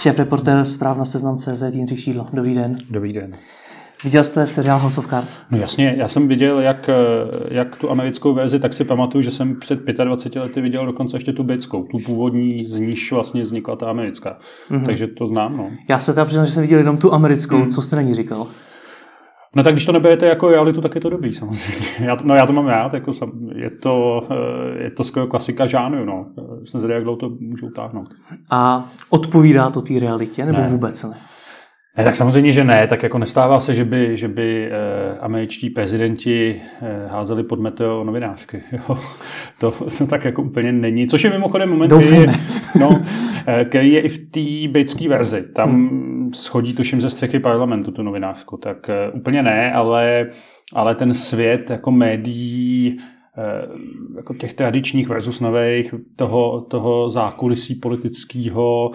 Šéf reportér zpráv na seznam CZ Jindřich Šídlo. Dobrý den. Dobrý den. Viděl jste seriál House of Cards? No jasně, já jsem viděl jak, jak tu americkou verzi, tak si pamatuju, že jsem před 25 lety viděl dokonce ještě tu britskou, tu původní, z níž vlastně vznikla ta americká. Mm-hmm. Takže to znám. No. Já se teda přiznám, že jsem viděl jenom tu americkou. Mm. Co jste na ní říkal? No tak když to neberete jako realitu, tak je to dobrý samozřejmě. Já, no já to mám rád, jako sam, je, to, eh, je to skoro klasika žánru, no. Jsem zvědavý, jak dlouho to můžu utáhnout. A odpovídá to té realitě, nebo ne. vůbec ne? Ne, tak samozřejmě, že ne. Tak jako nestává se, že by, že by eh, američtí prezidenti eh, házeli pod meteo novinářky. Jo. To, to tak jako úplně není. Což je mimochodem moment, který je, no, eh, který je i v té britské verzi. Tam hmm. Schodí tuším ze střechy parlamentu tu novinářku. Tak eh, úplně ne, ale, ale ten svět jako médií eh, jako těch tradičních versus nových, toho, toho zákulisí politického,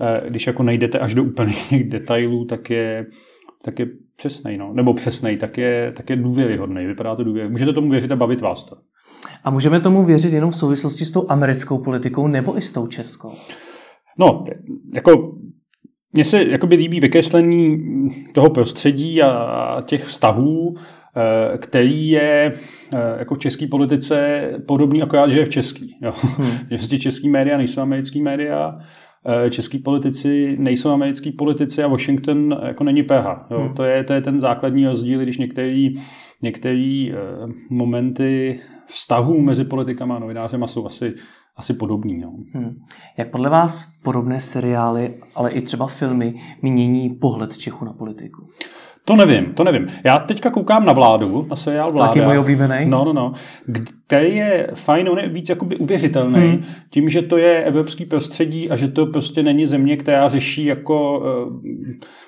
Eh, když jako nejdete až do úplných detailů, tak je, tak je přesnej, no. nebo přesnej, tak je, tak je důvěryhodný, vypadá to důvěryhodný. Můžete tomu věřit a bavit vás to. A můžeme tomu věřit jenom v souvislosti s tou americkou politikou nebo i s tou českou? No, jako mně se jakoby líbí vykreslení toho prostředí a těch vztahů, eh, který je eh, jako v české politice podobný, akorát, že je v český. Jo. Hmm. Prostě český média nejsou americký média Eh, český politici nejsou americký politici a Washington jako není PH. Jo. Hmm. To, je, to je ten základní rozdíl, když některý, některý momenty vztahů mezi politikama a novinářema jsou asi, asi podobný. No. Hmm. Jak podle vás podobné seriály, ale i třeba filmy mění pohled Čechu na politiku? To nevím, to nevím. Já teďka koukám na vládu, na seriál Vláda. Taky můj oblíbený. No, no, no. Který je fajn, on je víc jakoby uvěřitelný, hmm. tím, že to je evropský prostředí a že to prostě není země, která řeší jako uh,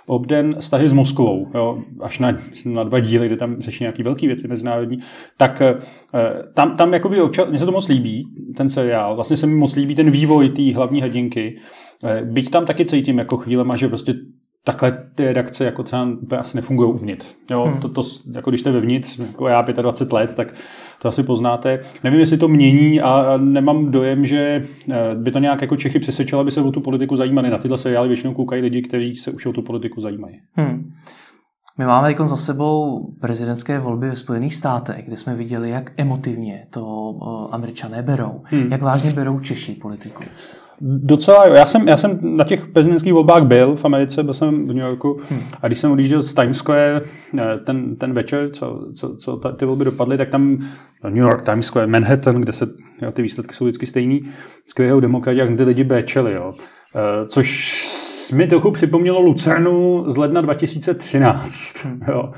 obden vztahy s Moskvou, jo, až na, na dva díly, kde tam řeší nějaký velký věci mezinárodní, tak uh, tam, tam jakoby občas, mně se to moc líbí, ten seriál, vlastně se mi moc líbí ten vývoj té hlavní hrdinky, Byť tam taky cítím jako chvílema, že prostě takhle ty redakce jako třeba úplně asi nefungují uvnitř. Jo, hmm. to, to, jako když jste vevnitř, jako já 25 let, tak to asi poznáte. Nevím, jestli to mění a nemám dojem, že eh, by to nějak jako Čechy přesvědčilo, aby se o tu politiku zajímali. Na tyhle seriály většinou koukají lidi, kteří se už o tu politiku zajímají. Hmm. My máme jako za sebou prezidentské volby ve Spojených státech, kde jsme viděli, jak emotivně to eh, američané berou. Hmm. Jak vážně berou Češí politiku. Docela jo. Já jsem, já jsem na těch prezidentských volbách byl v Americe, byl jsem v New Yorku hmm. a když jsem odjížděl z Times Square eh, ten, ten večer, co, co, co ty volby dopadly, tak tam no, New York, Times Square, Manhattan, kde se jo, ty výsledky jsou vždycky stejný, skvělého demokrati, jak ty lidi béčeli. Jo. Uh, což mi trochu připomnělo Lucernu z ledna 2013. Hmm. Jo.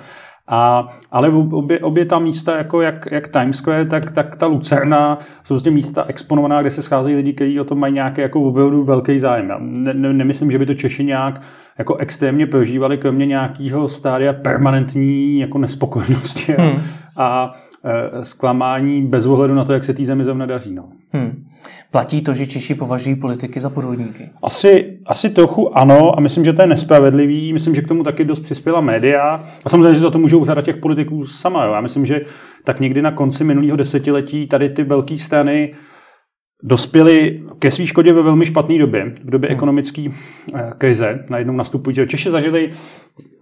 A, ale obě, obě ta místa, jako jak, jak Times Square, tak, tak ta Lucerna, jsou vlastně místa exponovaná, kde se scházejí lidi, kteří o tom mají nějaký jako opravdu velký zájem. Já ne, ne, nemyslím, že by to Češi nějak jako extrémně prožívali, kromě nějakého stádia permanentní jako nespokojenosti hmm. a e, zklamání bez ohledu na to, jak se té zemi zrovna daří. No. Hmm. Platí to, že Češi považují politiky za podvodníky? Asi, asi trochu ano a myslím, že to je nespravedlivý. Myslím, že k tomu taky dost přispěla média. A samozřejmě, že za to můžou řada těch politiků sama. Jo. Já myslím, že tak někdy na konci minulého desetiletí tady ty velké strany dospěli ke své škodě ve velmi špatné době, v době hmm. ekonomické eh, krize. Najednou nastupují, že Češi zažili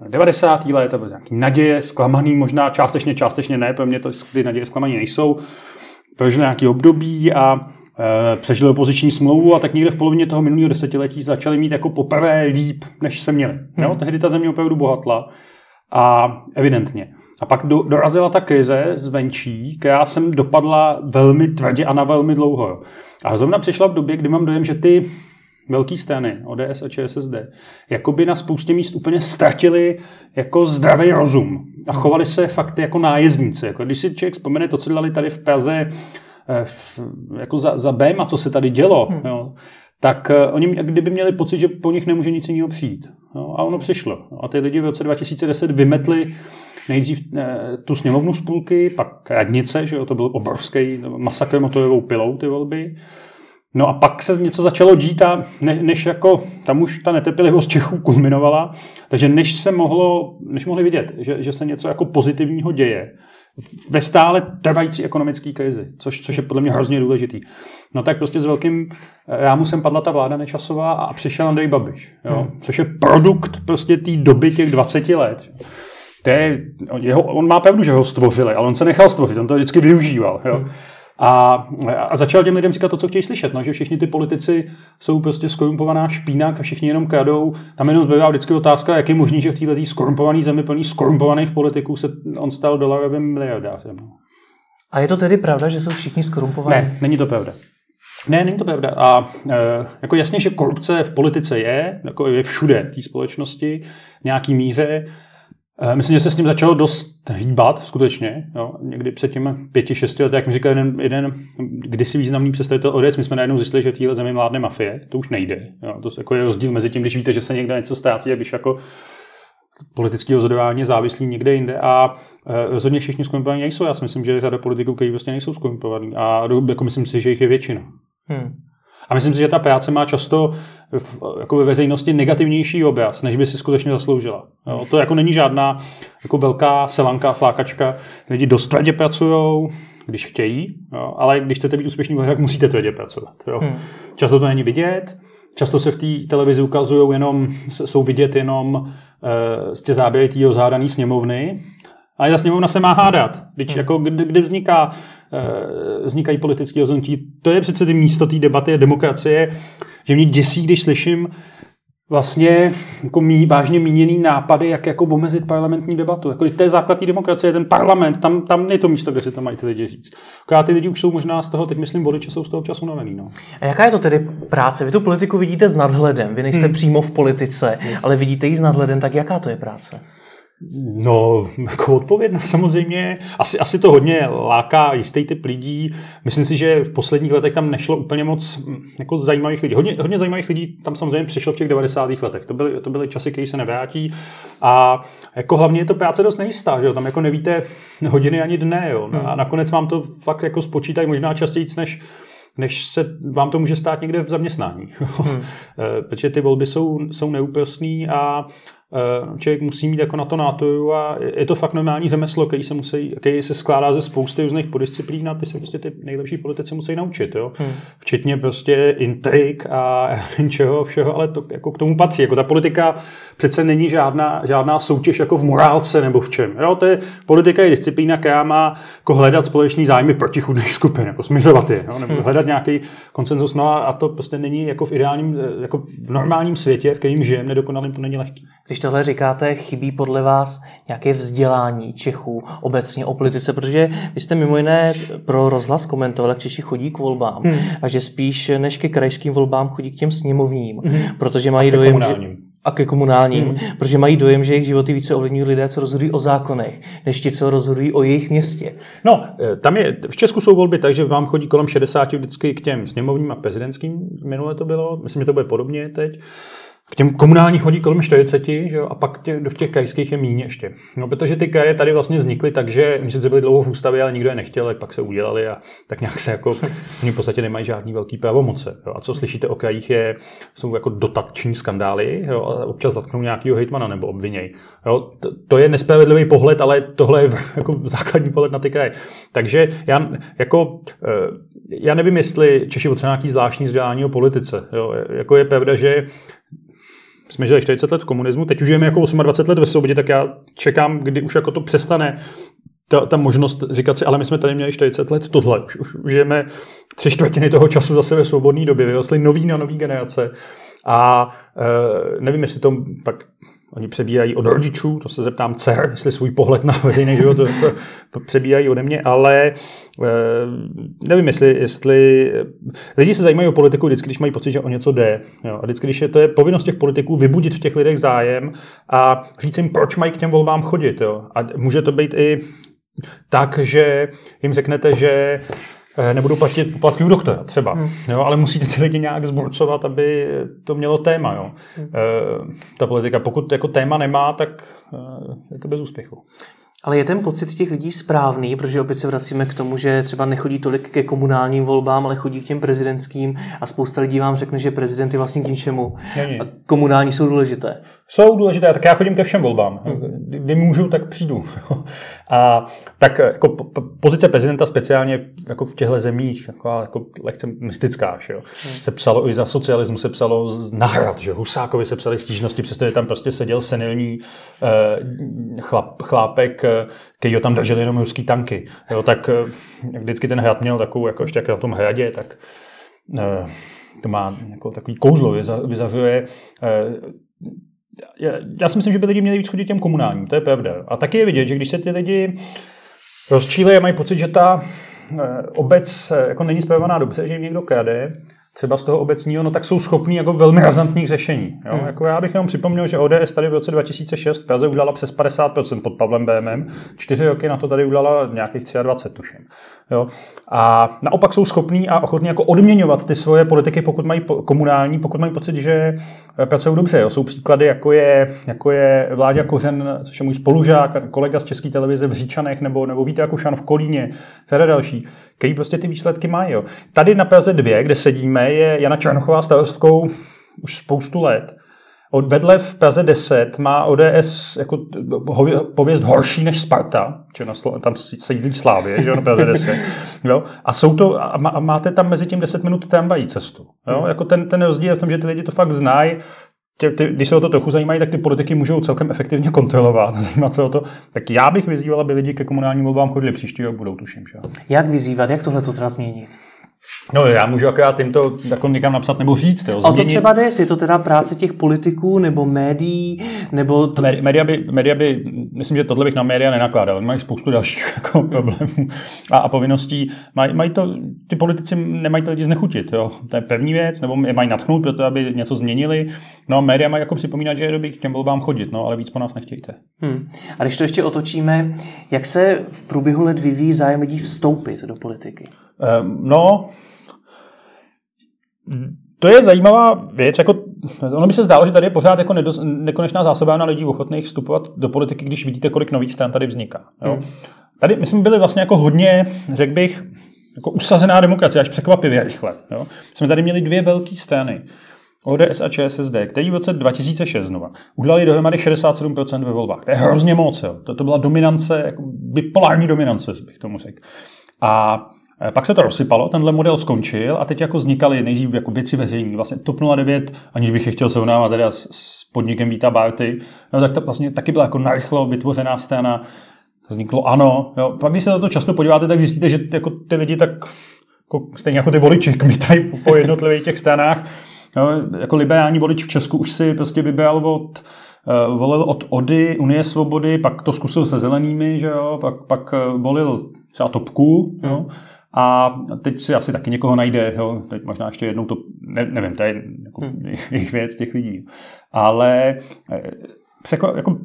90. let, nějaký naděje, zklamaný možná částečně, částečně ne, pro mě to ty naděje zklamaný nejsou. Prožili nějaký období a přežili opoziční smlouvu a tak někde v polovině toho minulého desetiletí začali mít jako poprvé líp, než se měli. Hmm. Jo? Tehdy ta země opravdu bohatla a evidentně. A pak do, dorazila ta krize zvenčí, která sem dopadla velmi tvrdě a na velmi dlouho. A zrovna přišla v době, kdy mám dojem, že ty velké strany, ODS a ČSSD, jakoby na spoustě míst úplně ztratili jako zdravý rozum a chovali se fakt jako nájezdníci. Jako když si člověk vzpomene to, co dělali tady v Praze eh, v, jako za, za a co se tady dělo, hmm. jo, tak uh, oni kdyby měli pocit, že po nich nemůže nic jiného přijít. Jo, a ono přišlo. A ty lidi v roce 2010 vymetli nejdřív eh, tu sněmovnu z půlky, pak radnice, že jo, to byl obrovský masakr motorovou pilou ty volby. No a pak se něco začalo dít a ne, než jako, tam už ta netrpělivost Čechů kulminovala, takže než se mohlo, než mohli vidět, že, že se něco jako pozitivního děje, ve stále trvající ekonomické krizi, což, což je podle mě hrozně důležitý. No tak prostě s velkým eh, já musím padla ta vláda nečasová a přišel Andrej Babiš, jo? Hmm. což je produkt prostě té doby těch 20 let. To je, jeho, on má pravdu, že ho stvořili, ale on se nechal stvořit, on to vždycky využíval. Jo? Hmm. A, a začal těm lidem říkat to, co chtějí slyšet, no, že všichni ty politici jsou prostě skorumpovaná špína a všichni jenom kradou. Tam jenom zbývá vždycky otázka, jak je možný, že v této skorumpované zemi plný skorumpovaných politiků se on stal dolarovým miliardářem. No. A je to tedy pravda, že jsou všichni skorumpovaní? Ne, není to pravda. Ne, není to pravda. A e, jako jasně, že korupce v politice je, jako je všude v té společnosti v nějaký míře. Eh, myslím, že se s tím začalo dost hýbat, skutečně. Jo. Někdy před těmi pěti, šesti lety, jak mi říkal jeden, jeden kdysi významný představitel ODS, my jsme najednou zjistili, že v téhle zemi vládne mafie. To už nejde. Jo. To jako je rozdíl mezi tím, když víte, že se někde něco ztrácí a když jako politické rozhodování je závislý někde jinde a e, rozhodně všichni skorumpovaní nejsou. Já si myslím, že je řada politiků, kteří prostě nejsou skorumpovaní a jako myslím si, že jich je většina. Hmm. A myslím si, že ta práce má často v, jako ve veřejnosti negativnější obraz, než by si skutečně zasloužila. Jo, to jako není žádná jako velká selanka, flákačka. Lidi dost tvrdě pracují, když chtějí, jo, ale když chcete být úspěšní, tak musíte tvrdě pracovat. Jo. Hmm. Často to není vidět, často se v té televizi ukazují jenom, jsou vidět jenom uh, z těch záběry té rozhádané sněmovny, a ta sněmovna se má hádat. Když, hmm. jako, kdy, kdy vzniká, vznikají politické rozhodnutí, to je přece ty místo té debaty a demokracie, že mě děsí, když slyším vlastně jako mý, vážně míněný nápady, jak jako omezit parlamentní debatu. Jako, to je základ té demokracie, ten parlament, tam, tam je to místo, kde si to mají ty lidi říct. A ty lidi už jsou možná z toho, teď myslím, voliče jsou z toho času unavený. No. A jaká je to tedy práce? Vy tu politiku vidíte s nadhledem, vy nejste hmm. přímo v politice, hmm. ale vidíte ji s nadhledem, tak jaká to je práce? No, jako odpovědná samozřejmě. Asi, asi to hodně láká jistý typ lidí. Myslím si, že v posledních letech tam nešlo úplně moc hm, jako zajímavých lidí. Hodně, hodně zajímavých lidí tam samozřejmě přišlo v těch 90. letech. To byly, to byly časy, které se nevrátí. A jako hlavně je to práce dost nejistá, že jo? Tam jako nevíte hodiny ani dne. Jo? Hmm. A nakonec vám to fakt jako spočítají možná častěji, než než se vám to může stát někde v zaměstnání. Hmm. Eh, protože ty volby jsou, jsou neúprostný a člověk musí mít jako na to nátoju a je to fakt normální řemeslo, který se, musí, který se skládá ze spousty různých podisciplín a ty se prostě ty nejlepší politici musí naučit, jo? Hmm. Včetně prostě intrik a čeho všeho, ale to jako k tomu patří. Jako ta politika přece není žádná, žádná soutěž jako v morálce nebo v čem. Jo? To je, politika je disciplína, která má jako hledat společný zájmy protichudných skupin, jako smizovat je, jo? nebo hmm. hledat nějaký konsenzus. No a to prostě není jako v ideálním, jako v normálním světě, v kterým žijeme, nedokonalým to není lehký. Když tohle říkáte, chybí podle vás nějaké vzdělání Čechů obecně o politice, protože vy jste mimo jiné pro rozhlas komentoval, jak Češi chodí k volbám hmm. a že spíš než ke krajským volbám chodí k těm sněmovním, hmm. protože mají dojem, že a ke komunálním, hmm. protože mají dojem, že jejich životy více ovlivňují lidé, co rozhodují o zákonech, než ti, co rozhodují o jejich městě. No, e, tam je, v Česku jsou volby tak, že vám chodí kolem 60 vždycky k těm sněmovním a prezidentským, minule to bylo, myslím, že to bude podobně teď k těm komunálním chodí kolem 40, že jo, a pak tě, do těch krajských je méně ještě. No, protože ty kraje tady vlastně vznikly tak, že my sice byli dlouho v ústavě, ale nikdo je nechtěl, tak pak se udělali a tak nějak se jako, oni v podstatě nemají žádný velký pravomoce. Jo. A co slyšíte o krajích je, jsou jako dotační skandály, jo, a občas zatknou nějakého hejtmana nebo obviněj. Jo. To, to, je nespravedlivý pohled, ale tohle je jako základní pohled na ty kraje. Takže já jako, eh, já nevím, jestli Češi potřebují nějaký zvláštní vzdělání o politice. Jo. Jako je pravda, že jsme žili 40 let v komunismu, teď už žijeme jako 28 let ve svobodě, tak já čekám, kdy už jako to přestane ta, ta možnost říkat si, ale my jsme tady měli 40 let tohle, už, už žijeme tři čtvrtiny toho času zase ve svobodné době, vyrostly nový na nový generace. A e, nevím, jestli to pak Oni přebírají od rodičů, to se zeptám dcer, jestli svůj pohled na veřejný život přebírají ode mě, ale e, nevím, jestli, jestli lidi se zajímají o politiku vždycky, když mají pocit, že o něco jde. Jo. A vždycky, když je to je povinnost těch politiků vybudit v těch lidech zájem a říct jim, proč mají k těm volbám chodit. Jo. A může to být i tak, že jim řeknete, že Eh, nebudou platit poplatky u doktora třeba, hmm. jo, ale musíte ty lidi nějak zburcovat, aby to mělo téma. Jo. Hmm. E, ta politika, pokud jako téma nemá, tak e, je to bez úspěchu. Ale je ten pocit těch lidí správný, protože opět se vracíme k tomu, že třeba nechodí tolik ke komunálním volbám, ale chodí k těm prezidentským a spousta lidí vám řekne, že prezident je vlastně k ničemu. A komunální jsou důležité. Jsou důležité, tak já chodím ke všem volbám. Hmm. Kdy můžu, tak přijdu. A tak jako pozice prezidenta speciálně jako v těchto zemích jako, jako lehce mystická. Že jo? Hmm. Se psalo i za socialismu, se psalo z nahrad, že Husákovi se psali stížnosti, přestože tam prostě seděl senilní eh, chlap, chlápek, eh, který ho tam drželi jenom ruský tanky. Jo? Tak eh, vždycky ten hrad měl takovou, jako ještě jak na tom hradě, tak eh, to má jako takový kouzlo, vyzařuje já, já si myslím, že by lidi měli víc chodit těm komunálním, to je pravda. A taky je vidět, že když se ty lidi rozčílejí a mají pocit, že ta eh, obec eh, jako není zpravovaná dobře, že jim někdo krade, třeba z toho obecního, no tak jsou schopní jako velmi razantních řešení. Jo? Hmm. Jako já bych jenom připomněl, že ODS tady v roce 2006 v Praze udělala přes 50% pod Pavlem BMM, čtyři roky na to tady udělala nějakých 23, tuším. Jo? A naopak jsou schopní a ochotní jako odměňovat ty svoje politiky, pokud mají komunální, pokud mají pocit, že eh, pracují dobře. Jo? Jsou příklady, jako je, jako je Vláďa Kořen, což je můj spolužák, kolega z České televize v Říčanech, nebo, nebo Vít Jakušan v Kolíně, řada další, který prostě ty výsledky mají. Jo? Tady na Praze 2, kde sedíme, je Jana Černochová starostkou už spoustu let od vedle v Praze 10 má ODS jako pověst horší než Sparta, že na, tam sedí Slávě, že na Praze 10. Jo? A, jsou to, a máte tam mezi tím 10 minut tramvají cestu. Jo? Hmm. Jako ten, ten rozdíl je v tom, že ty lidi to fakt znají, ty, ty, když se o to trochu zajímají, tak ty politiky můžou celkem efektivně kontrolovat. Zajímat se o to. Tak já bych vyzýval, aby lidi ke komunálním volbám chodili příští rok, budou tuším. Že? Jak vyzývat, jak tohle to teda změnit? No já můžu akorát tímto jako někam napsat nebo říct. Jo, A to třeba jde, je to teda práce těch politiků nebo médií, nebo... To... Média, by, média by, myslím, že tohle bych na média nenakládal. Mají spoustu dalších jako problémů a, a povinností. Mají, mají to, ty politici nemají ty lidi znechutit. Jo. To je první věc, nebo je mají natchnout pro to, aby něco změnili. No a média mají jako připomínat, že je dobrý k těm volbám chodit, no, ale víc po nás nechtějte. Hmm. A když to ještě otočíme, jak se v průběhu let vyvíjí zájem lidí vstoupit do politiky? Um, no, to je zajímavá věc. Jako, ono by se zdálo, že tady je pořád jako nedo, nekonečná zásobárna lidí ochotných vstupovat do politiky, když vidíte, kolik nových stran tady vzniká. Jo? Hmm. Tady my jsme byli vlastně jako hodně, řekl bych, jako usazená demokracie, až překvapivě rychle. Jo? Jsme tady měli dvě velké strany. ODS a ČSSD, který v roce 2006 znova udělali dohromady 67% ve volbách. To je hrozně moc. Jo. To, to byla dominance, jako bipolární dominance, bych tomu řekl. A pak se to rozsypalo, tenhle model skončil a teď jako vznikaly nejdřív jako věci veřejné. Vlastně TOP 09, aniž bych je chtěl srovnávat teda s, s podnikem Víta Barty, no, tak to vlastně taky byla jako narychlo vytvořená strana, vzniklo ano. Jo. Pak když se na to často podíváte, tak zjistíte, že jako ty lidi tak jako, stejně jako ty voliči kmitají po jednotlivých těch stranách. Jo. Jako liberální volič v Česku už si prostě vybral od uh, volil od Ody, Unie svobody, pak to zkusil se zelenými, že jo, pak, pak uh, volil třeba Topku, jo. Hmm. A teď si asi taky někoho najde, jo, teď možná ještě jednou to, ne, nevím, to je jako hmm. jejich věc těch lidí. Ale eh, překo, jako,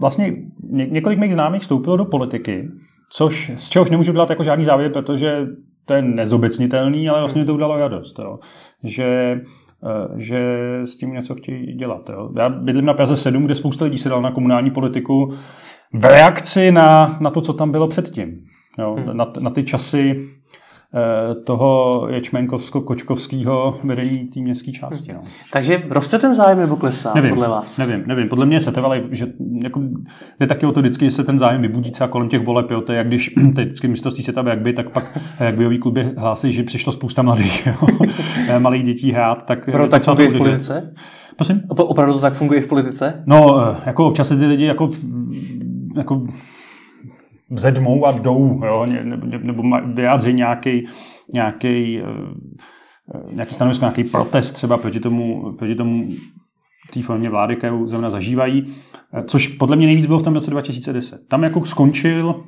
vlastně ně, několik mých známých vstoupilo do politiky, což, z čehož nemůžu dělat jako žádný závěr, protože to je nezobecnitelný, ale vlastně to udělalo radost. Jo. Že eh, že s tím něco chtějí dělat. Jo. Já bydlím na Praze 7, kde spousta lidí se dal na komunální politiku v reakci na, na to, co tam bylo předtím. Jo, hmm. na, na ty časy eh, toho ječmenkovsko-kočkovského vedení té městské části. No. Takže roste ten zájem nebo klesá nevím, podle vás? Nevím, nevím. Podle mě se to, ale že jako, jde taky o to vždycky, že se ten zájem vybudí třeba kolem těch voleb. Jo. To je jak když teď vždycky mistrovství světa v by, tak pak jak byový kluby hlásí, že přišlo spousta mladých, jo. Eh, malých dětí hrát. Tak, Pro tak funguje v politice? Prosím? Opravdu to tak funguje v politice? No, eh, jako občas se ty lidi jako, jako vzedmou a jdou, jo, nebo vyjádří nějaký, nějaký, eh, nějaký stanovisko, nějaký protest třeba proti tomu, proti tomu té formě vlády, kterou zrovna zažívají, eh, což podle mě nejvíc bylo v tom roce 2010. Tam jako skončil,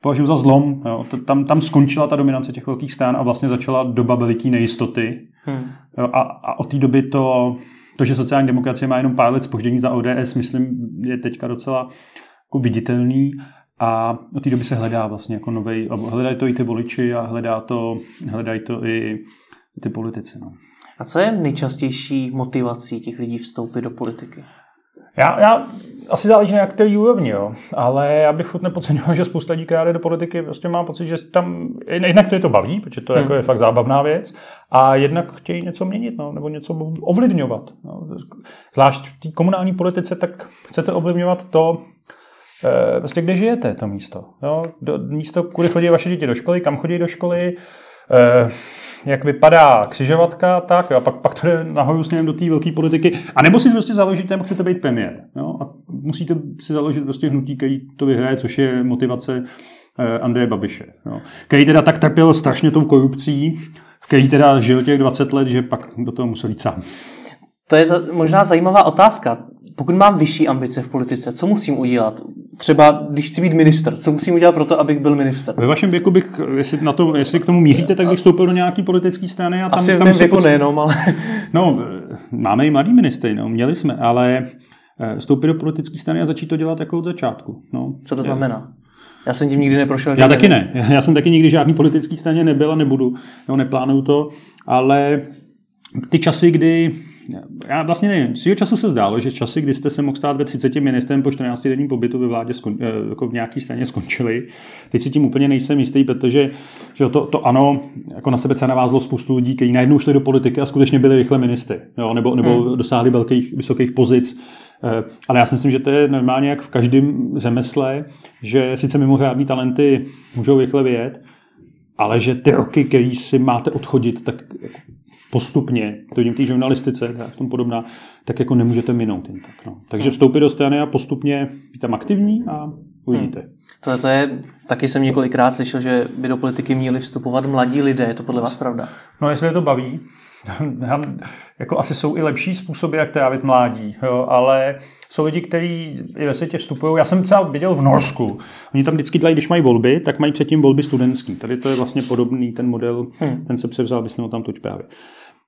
považuji za zlom, jo, tam, tam skončila ta dominance těch velkých stran a vlastně začala doba veliké nejistoty. Hmm. Jo, a, a od té doby to, to, že sociální demokracie má jenom pár let spoždění za ODS, myslím, je teďka docela jako viditelný. A od té doby se hledá vlastně jako novej, hledají to i ty voliči a hledá to, hledají to i ty politici. No. A co je nejčastější motivací těch lidí vstoupit do politiky? Já, já asi záleží na který úrovni, jo. ale já bych furt nepodceňoval, že spousta lidí, která jde do politiky, prostě mám pocit, že tam, jednak to je to baví, protože to hmm. jako je fakt zábavná věc, a jednak chtějí něco měnit, no, nebo něco ovlivňovat. No. Zvlášť v té komunální politice, tak chcete ovlivňovat to, prostě kde žijete, to místo. Jo? Do, místo, kudy chodí vaše děti do školy, kam chodí do školy, e, jak vypadá křižovatka, tak a pak, pak to jde nahoru s do té velké politiky. A nebo si prostě založíte, nebo chcete být premiér. Jo? A musíte si založit prostě hnutí, který to vyhraje, což je motivace eh, Andreje Babiše. Jo? Který teda tak trpěl strašně tou korupcí, v který teda žil těch 20 let, že pak do toho musel jít sám. To je možná zajímavá otázka. Pokud mám vyšší ambice v politice, co musím udělat? Třeba, když chci být minister, co musím udělat pro to, abych byl minister? Ve vašem věku bych, jestli, na to, jestli k tomu míříte, tak bych vstoupil do nějaký politické strany. A tam, Asi tam v věku poc... nejenom, ale... No, máme i mladý ministry, no, měli jsme, ale eh, vstoupit do politické strany a začít to dělat jako od začátku. No. Co to znamená? Já jsem tím nikdy neprošel. Já taky ne. Já jsem taky nikdy žádný politický straně nebyl a nebudu. No, neplánuju to, ale ty časy, kdy já vlastně nevím, svýho času se zdálo, že časy, kdy jste se mohl stát ve 30 ministrem po 14 denním pobytu ve vládě skon, eh, jako v nějaký straně skončili. Teď si tím úplně nejsem jistý, protože že to, to ano, jako na sebe se navázlo spoustu lidí, kteří najednou šli do politiky a skutečně byli rychle ministry, jo, nebo, nebo hmm. dosáhli velkých, vysokých pozic. Eh, ale já si myslím, že to je normálně jak v každém řemesle, že sice mimořádní talenty můžou rychle vyjet, ale že ty roky, který si máte odchodit, tak postupně, to vidím v té žurnalistice, v tom podobná, tak jako nemůžete minout jen tak. No. Takže vstoupit do strany a postupně být tam aktivní a uvidíte. Hmm. To, to je, taky jsem několikrát slyšel, že by do politiky měli vstupovat mladí lidé. Je to podle vás pravda? No, jestli je to baví, jako asi jsou i lepší způsoby, jak trávit mládí, jo, ale jsou lidi, kteří ve světě vstupují. Já jsem třeba viděl v Norsku. Oni tam vždycky dělají, když mají volby, tak mají předtím volby studentský. Tady to je vlastně podobný ten model, hmm. ten se převzal, bys tam tuď právě.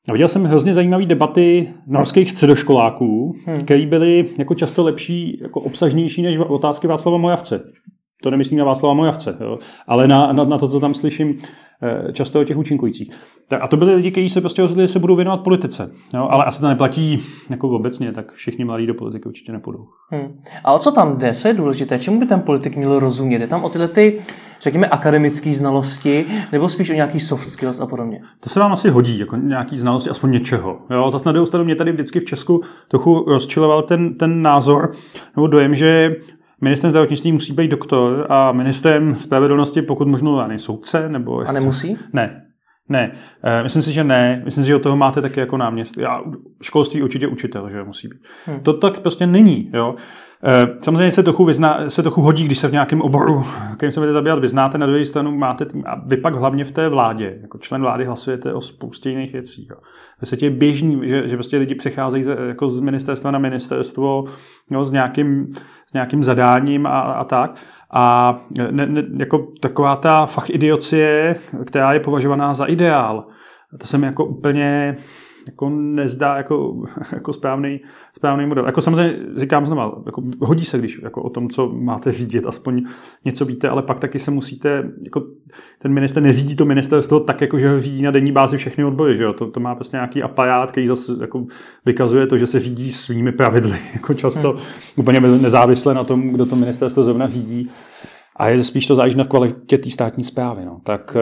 A viděl jsem hrozně zajímavé debaty norských středoškoláků, hmm. které byly jako často lepší, jako obsažnější než otázky Václava Mojavce. To nemyslím na Václava Mojavce, jo, ale na, na, na to, co tam slyším často o těch účinkujících. A to byli lidi, kteří se prostě rozhodli, že se budou věnovat politice. Jo? Ale asi to neplatí jako obecně, tak všichni mladí do politiky určitě nepůjdou. Hmm. A o co tam jde? Co je důležité? Čemu by ten politik měl rozumět? Je tam o tyhle ty, řekněme, akademické znalosti, nebo spíš o nějaký soft skills a podobně? To se vám asi hodí, jako nějaký znalosti, aspoň něčeho. Jo? Zase na druhou stranu mě tady vždycky v Česku trochu rozčiloval ten, ten názor, nebo dojem, že Ministrem zdravotnictví musí být doktor a ministrem spravedlnosti pokud možno ani soudce. Nebo a nemusí? Ne. Ne, eh, myslím si, že ne. Myslím si, že od toho máte taky jako náměst. Já, školství určitě učitel, že musí být. Hmm. To tak prostě není. Jo? Eh, samozřejmě se trochu, vyzná, se trochu hodí, když se v nějakém oboru, kterým se budete zabývat, vyznáte, na druhé stranu máte tým, a vy pak hlavně v té vládě, jako člen vlády hlasujete o spoustě jiných věcí. Jo. V podstatě je běžný, že, že prostě lidi přecházejí z, jako z ministerstva na ministerstvo jo, s, nějakým, s nějakým zadáním a, a tak. A ne, ne, jako taková ta fach idiocie, která je považovaná za ideál, to jsem jako úplně jako nezdá jako, jako správný, správný model. Jako samozřejmě říkám znovu, jako hodí se, když jako o tom, co máte vidět, aspoň něco víte, ale pak taky se musíte, jako ten minister neřídí to ministerstvo tak, jako že ho řídí na denní bázi všechny odbory, že jo? To, to má prostě nějaký aparát, který zase jako vykazuje to, že se řídí svými pravidly, jako často hmm. úplně nezávisle na tom, kdo to ministerstvo zrovna řídí a je spíš to záleží na kvalitě té státní zprávy. No. Tak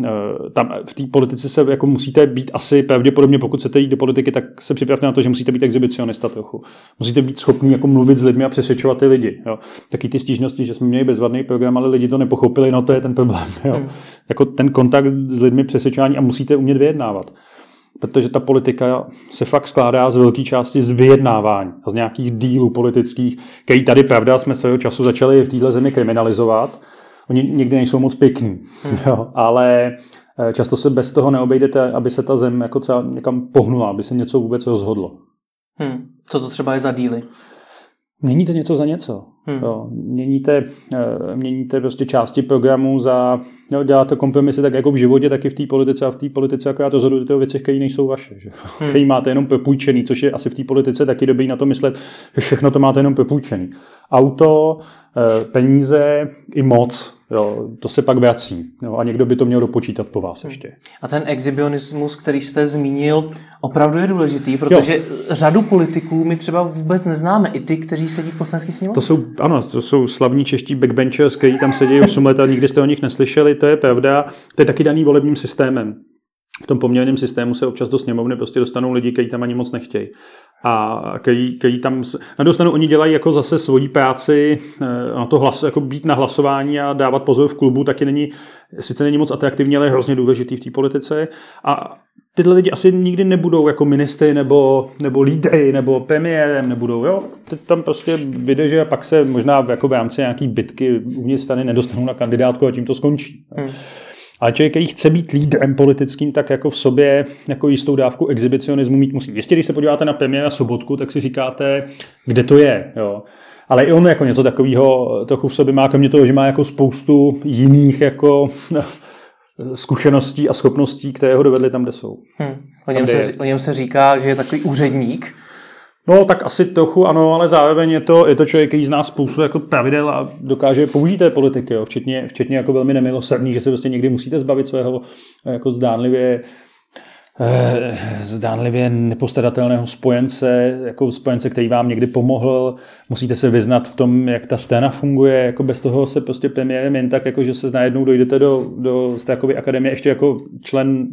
uh, tam v té politice se jako musíte být asi pravděpodobně, pokud chcete jít do politiky, tak se připravte na to, že musíte být exhibicionista trochu. Musíte být schopný jako mluvit s lidmi a přesvědčovat ty lidi. Jo. Taky ty stížnosti, že jsme měli bezvadný program, ale lidi to nepochopili, no to je ten problém. Jo. Hmm. Jako ten kontakt s lidmi přesvědčování a musíte umět vyjednávat protože ta politika se fakt skládá z velké části z vyjednávání a z nějakých dílů politických, který tady, pravda, jsme svého času začali v této zemi kriminalizovat. Oni někdy nejsou moc pěkní, hmm. jo, ale eh, často se bez toho neobejdete, aby se ta zem jako třeba někam pohnula, aby se něco vůbec rozhodlo. Hmm. Co to třeba je za díly? Měníte něco za něco. Hmm. Jo, měníte, eh, měníte prostě části programu za, jo, děláte kompromisy tak jako v životě, tak i v té politice a v té politice akorát rozhodujete o věcech, které nejsou vaše. Že? Hmm. Který máte jenom propůjčený, což je asi v té politice taky dobrý na to myslet, že všechno to máte jenom propůjčený. Auto, eh, peníze i moc. Jo, to se pak vrací. Jo, a někdo by to měl dopočítat po vás ještě. A ten exhibionismus, který jste zmínil, opravdu je důležitý, protože jo. řadu politiků my třeba vůbec neznáme, i ty, kteří sedí v poslaneckém sněmovně. To jsou, ano, to jsou slavní čeští backbenchers, kteří tam sedí 8 let a nikdy jste o nich neslyšeli, to je pravda. To je taky daný volebním systémem v tom poměrném systému se občas do sněmovny prostě dostanou lidi, kteří tam ani moc nechtějí. A který, který tam, na dostanu oni dělají jako zase svoji práci, eh, na to hlas, jako být na hlasování a dávat pozor v klubu, taky není, sice není moc atraktivní, ale je hrozně důležitý v té politice. A tyhle lidi asi nikdy nebudou jako ministry nebo, nebo lídry nebo premiérem nebudou, jo. Ty tam prostě vydrže a pak se možná jako v rámci nějaký bitky uvnitř strany nedostanou na kandidátku a tím to skončí. Hmm. Ale člověk, který chce být lídrem politickým, tak jako v sobě jako jistou dávku exhibicionismu mít musí. Jistě, když se podíváte na premiéra Sobotku, tak si říkáte, kde to je. Jo. Ale i on jako něco takového trochu v sobě má, kromě toho, že má jako spoustu jiných jako zkušeností a schopností, které ho dovedly tam, kde jsou. Hmm. O, něm se, o něm se říká, že je takový úředník, No, tak asi trochu ano, ale zároveň je to, je to člověk, který zná spoustu jako pravidel a dokáže použít té politiky, jo. Včetně, včetně jako velmi nemilosrdný, že se prostě někdy musíte zbavit svého jako zdánlivě eh, zdánlivě nepostradatelného spojence, jako spojence, který vám někdy pomohl, musíte se vyznat v tom, jak ta scéna funguje, jako bez toho se prostě premiérem jen tak, jako že se najednou dojdete do, do Strakovy akademie ještě jako člen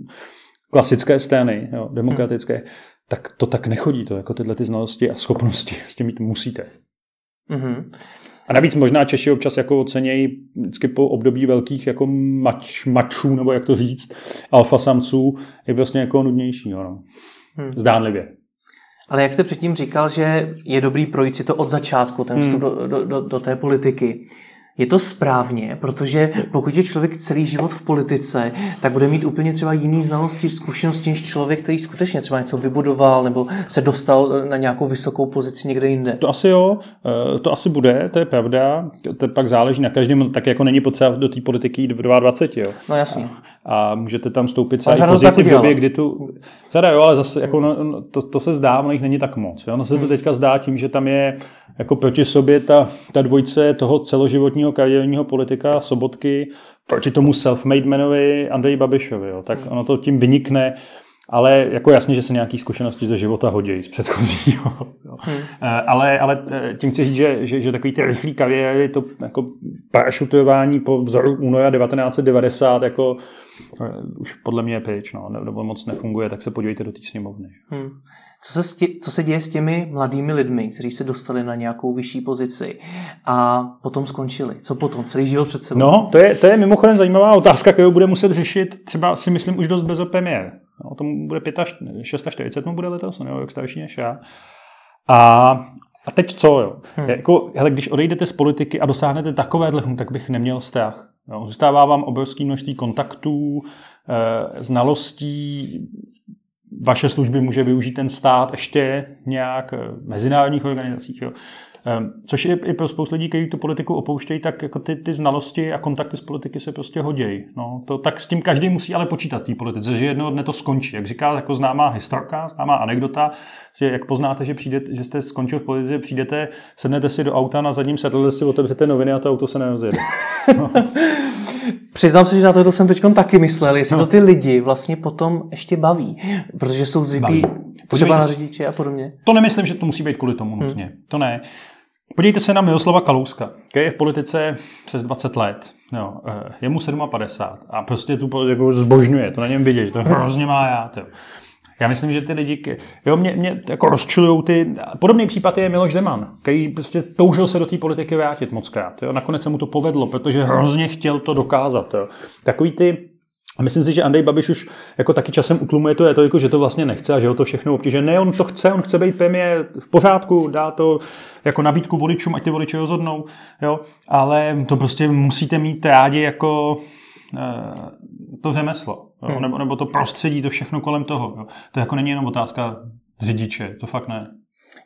klasické scény, jo, demokratické. Tak to tak nechodí. To jako tyhle ty znalosti a schopnosti s tím mít musíte. Mm-hmm. A navíc možná Češi občas jako ocenějí vždycky po období velkých jako mač, mačů, nebo jak to říct, alfa samců, je vlastně jako nudnější. No. Hmm. Zdánlivě. Ale jak jste předtím říkal, že je dobrý projít si to od začátku, ten vstup hmm. do, do, do, do té politiky. Je to správně, protože pokud je člověk celý život v politice, tak bude mít úplně třeba jiný znalosti, zkušenosti než člověk, který skutečně třeba něco vybudoval nebo se dostal na nějakou vysokou pozici někde jinde. To asi jo, eh, to asi bude, to je pravda. To pak záleží na každém, tak jako není potřeba do té politiky jít v 22, jo. No jasně. A, můžete tam stoupit celý pozici v době, kdy tu... Zada jo, ale zase jako no, no, to, to, se zdá, ale jich není tak moc. Jo? No se to hmm. teďka zdá tím, že tam je jako proti sobě ta, ta dvojce toho celoživotního kariérního politika Sobotky proti tomu self-made manovi Andreji Babišovi. Jo. Tak hmm. ono to tím vynikne, ale jako jasně, že se nějaké zkušenosti ze života hodí z předchozího. Hmm. Eh, ale, ale eh, tím chci říct, že, že, že takový ty rychlý kariéry, to jako parašutování po vzoru února 1990 jako uh, už podle mě je pryč, no, nebo moc nefunguje, tak se podívejte do té sněmovny. Hmm. Co se, co se děje s těmi mladými lidmi, kteří se dostali na nějakou vyšší pozici a potom skončili? Co potom? Celý život před sebou? No, to je, to je mimochodem zajímavá otázka, kterou bude muset řešit třeba si myslím už dost bez premiér. No, tomu bude 46 mu bude letos, no, jak starší než já. A, a teď co, jo? Hmm. Jako, hele, když odejdete z politiky a dosáhnete takovéhle, tak bych neměl strach. Jo? Zůstává vám obrovské množství kontaktů, e, znalostí, vaše služby může využít ten stát ještě nějak v eh, mezinárodních organizacích. Jo. Ehm, což je i pro spoustu lidí, kteří tu politiku opouštějí, tak jako ty, ty znalosti a kontakty z politiky se prostě hodějí. No, to, tak s tím každý musí ale počítat té politice, že jednoho dne to skončí. Jak říká jako známá historka, známá anekdota, že jak poznáte, že, přijde, že jste skončil v politice, přijdete, sednete si do auta, na zadním sedle si otevřete noviny a to auto se nerozjede. No. Přiznám se, že na to jsem teď taky myslel, jestli no. to ty lidi vlastně potom ještě baví, protože jsou zvyklí třeba na řidiče a podobně. To nemyslím, že to musí být kvůli tomu nutně. Hmm. To ne. Podívejte se na Miroslava Kalouska, který je v politice přes 20 let. Jo, eh, je mu 57 a prostě tu politiku zbožňuje, to na něm vidět, to hrozně má já. To. Já myslím, že ty lidi, jo, mě, mě jako rozčilují ty, podobný případ je Miloš Zeman, který prostě toužil se do té politiky vrátit moc krát. Jo. Nakonec se mu to povedlo, protože hrozně chtěl to dokázat. Jo. Takový ty a myslím si, že Andrej Babiš už jako taky časem utlumuje to, je to jako, že to vlastně nechce a že ho to všechno obtíže. Ne, on to chce, on chce být premiér v pořádku, dá to jako nabídku voličům, ať ty voliči rozhodnou, jo, ale to prostě musíte mít rádi jako e, to řemeslo, jo, hmm. nebo, nebo to prostředí, to všechno kolem toho. Jo. To jako není jenom otázka řidiče, to fakt ne.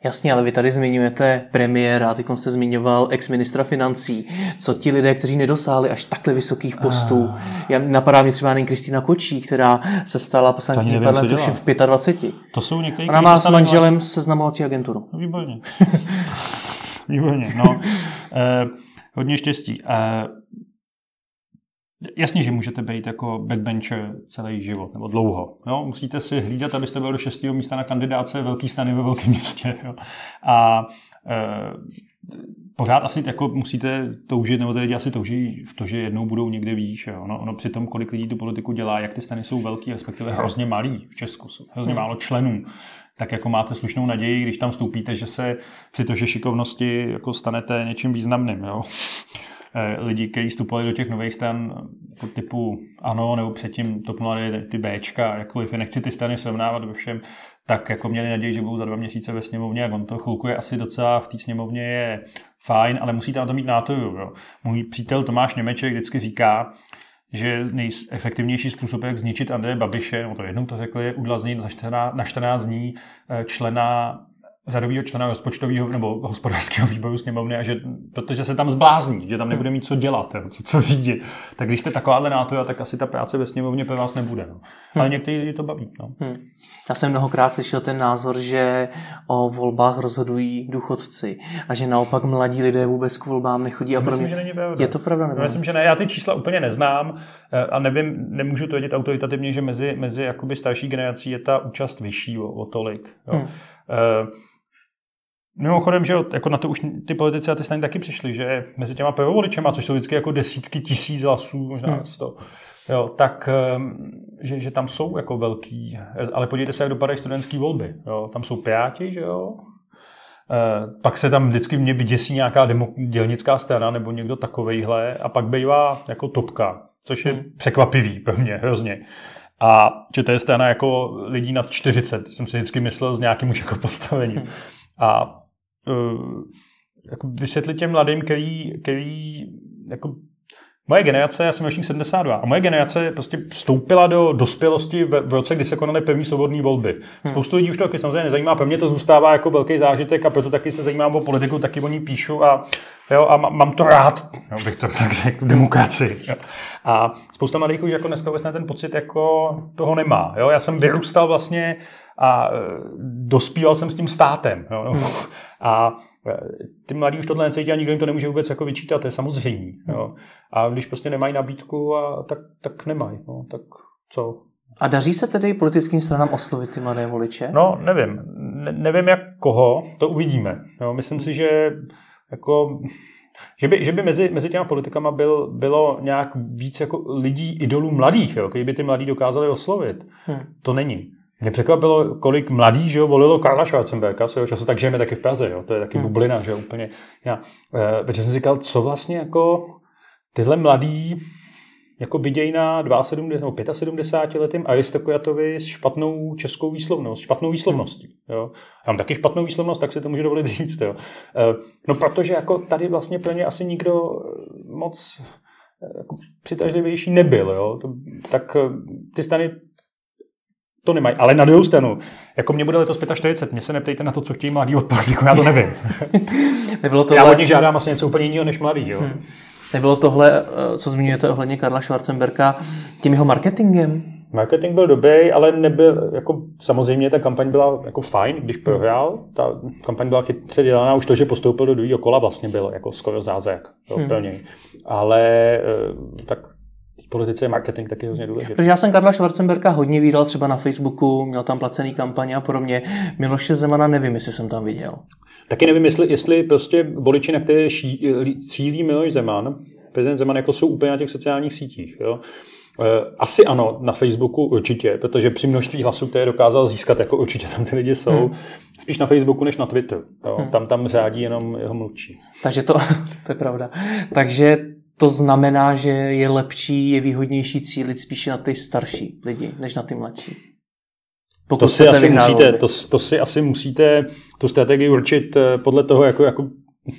Jasně, ale vy tady zmiňujete premiéra, teď jste zmiňoval ex-ministra financí. Co ti lidé, kteří nedosáhli až takhle vysokých postů? Ah. Já, napadá mě třeba jen Kristýna Kočí, která se stala poslankyní parlamentu v 25. To jsou někteří, Ona má s manželem seznamovací agenturu. No, výborně. výborně, no. Eh, hodně štěstí. Eh, Jasně, že můžete být jako backbencher celý život, nebo dlouho. Jo? Musíte si hlídat, abyste byl do šestého místa na kandidáce velký stany ve velkém městě. Jo? A e, pořád asi jako musíte toužit, nebo lidi asi touží v to, že jednou budou někde výš. Jo? Ono, ono při tom, kolik lidí tu politiku dělá, jak ty stany jsou velký, respektive hrozně malý v Česku, jsou hrozně hmm. málo členů tak jako máte slušnou naději, když tam vstoupíte, že se při to, že šikovnosti jako stanete něčím významným. Jo? Eh, lidi, kteří vstupovali do těch nových stan jako typu ANO nebo předtím TOP 09, ty Bčka, jakkoliv je nechci ty stany srovnávat ve všem, tak jako měli naději, že budou za dva měsíce ve sněmovně a on to chvilku je asi docela v té sněmovně je fajn, ale musíte na to mít nátoju. Jo. Můj přítel Tomáš Němeček vždycky říká, že nejefektivnější způsob, jak zničit Andreje Babiše, no to jednou to řekli, je udlaznit na 14 dní eh, člena řadového člena rozpočtového nebo hospodářského výboru sněmovny, a že, protože se tam zblázní, že tam nebude mít co dělat, jo, co, co řídit. Tak když jste takováhle náto, tak asi ta práce ve sněmovně pro vás nebude. No. Ale hmm. někteří to baví. No. Hmm. Já jsem mnohokrát slyšel ten názor, že o volbách rozhodují důchodci a že naopak mladí lidé vůbec k volbám nechodí. A myslím, mě... že není pravda. Je to pravda? Nebo? Myslím, že ne. Já ty čísla úplně neznám eh, a nevím, nemůžu to vědět autoritativně, že mezi, mezi jakoby starší generací je ta účast vyšší o, o tolik. Jo. Hmm. Uh, Mimochodem, že jako na to už ty politici a ty strany taky přišli, že mezi těma prvovoličema, což jsou vždycky jako desítky tisíc hlasů, možná hmm. sto, jo, tak ehm, že, že, tam jsou jako velký, ale podívejte se, jak dopadají studentské volby. Jo. Tam jsou piráti, že jo, e, pak se tam vždycky mě vyděsí nějaká demo, dělnická strana nebo někdo takovejhle a pak bývá jako topka, což je hmm. překvapivý pro mě hrozně. A že to je strana jako lidí nad 40, jsem si vždycky myslel s nějakým už jako postavením. Hmm. A uh, jako vysvětlit těm mladým, který, který jako Moje generace, já jsem ročník 72, a moje generace prostě vstoupila do dospělosti v, v roce, kdy se konaly první svobodné volby. Hmm. Spoustu lidí už to taky samozřejmě nezajímá, pro mě to zůstává jako velký zážitek a proto taky se zajímám o politiku, taky o ní píšu a, jo, a mám to rád, jo, bych to tak řekl, demokracii. Jo. A spousta mladých už jako dneska vůbec ten pocit jako toho nemá. Jo. Já jsem vyrůstal vlastně a e, dospíval jsem s tím státem. Jo. Hmm. A e, ty mladí už tohle necítí a nikdo jim to nemůže vůbec jako vyčítat, to je samozřejmě. Jo. A když prostě nemají nabídku, a, tak, tak nemají. No, tak co? A daří se tedy politickým stranám oslovit ty mladé voliče? No, nevím. Ne, nevím, jak koho, to uvidíme. Jo, myslím si, že jako že by, že by mezi, mezi těma politikama byl, bylo nějak víc jako lidí, idolů mladých, jo, by ty mladí dokázali oslovit. Hmm. To není. Mě překvapilo, kolik mladých že jo, volilo Karla Schwarzenberga svého času, tak žijeme taky v Praze, jo, to je taky hmm. bublina, že jo, úplně. Já, eh, protože jsem říkal, co vlastně jako tyhle mladí jako vidějí na 72 nebo 75 letým aristokratovi s špatnou českou výslovnost, špatnou výslovností. Jo. Já mám taky špatnou výslovnost, tak si to můžu dovolit říct. Jo. Eh, no protože jako tady vlastně pro ně asi nikdo moc eh, jako přitažlivější nebyl. Jo. To, tak ty stany to nemají. Ale na druhou stranu, jako mě bude letos 45, mě se neptejte na to, co chtějí mladí od politiku, já to nevím. Nebylo tohle... Já od nich žádám asi něco úplně jiného než mladý. Jo. Hmm. Nebylo tohle, eh, co zmiňujete ohledně Karla Schwarzenberka, tím jeho marketingem? Marketing byl dobrý, ale nebyl, jako samozřejmě ta kampaň byla jako fajn, když prohrál. Ta kampaň byla chytře dělaná, už to, že postoupil do druhého kola vlastně bylo jako skoro zázrak hmm. Ale eh, tak politice je marketing taky hrozně důležitý. Protože já jsem Karla Schwarzenberga hodně viděl třeba na Facebooku, měl tam placený kampaně a podobně. Miloše Zemana nevím, jestli jsem tam viděl. Taky nevím, jestli, jestli prostě voliči, na které ší, cílí Miloš Zeman, prezident Zeman, jako jsou úplně na těch sociálních sítích. Jo? Eh, asi ano, na Facebooku určitě, protože při množství hlasů, které dokázal získat, jako určitě tam ty lidi jsou, hmm. spíš na Facebooku než na Twitteru. Jo? Hmm. Tam tam řádí jenom jeho mluvčí. Takže to, to je pravda. Takže to znamená, že je lepší, je výhodnější cílit spíše na ty starší lidi, než na ty mladší. Pokud to si, asi musíte, to, to si asi musíte tu strategii určit eh, podle toho, jako, jako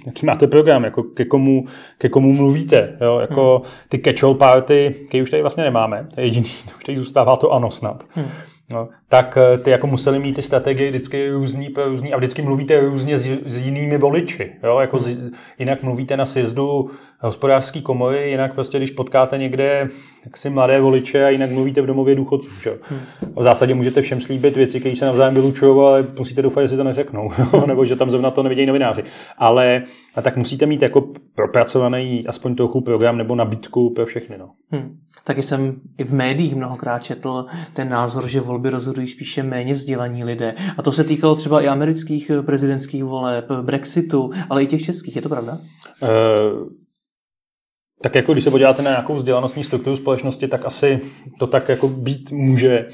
jaký máte program, jako ke komu, ke komu mluvíte. Jo? Jako hmm. ty catch-all party, které už tady vlastně nemáme, to je jediný, to už tady zůstává to ano snad. Hmm. No, tak eh, ty jako museli mít ty strategie vždycky různý pro různý a vždycky mluvíte různě s, s jinými voliči. Jo? Jako z, jinak mluvíte na sjezdu hospodářské komory, jinak prostě, když potkáte někde si mladé voliče a jinak mluvíte v domově důchodců. Že? Hmm. V zásadě můžete všem slíbit věci, které se navzájem vylučují, ale musíte doufat, že si to neřeknou, nebo že tam zrovna to nevidějí novináři. Ale a tak musíte mít jako propracovaný aspoň trochu program nebo nabídku pro všechny. No. Hmm. Taky jsem i v médiích mnohokrát četl ten názor, že volby rozhodují spíše méně vzdělaní lidé. A to se týkalo třeba i amerických prezidentských voleb, Brexitu, ale i těch českých. Je to pravda? Uh tak jako když se podíváte na nějakou vzdělanostní strukturu společnosti, tak asi to tak jako být může.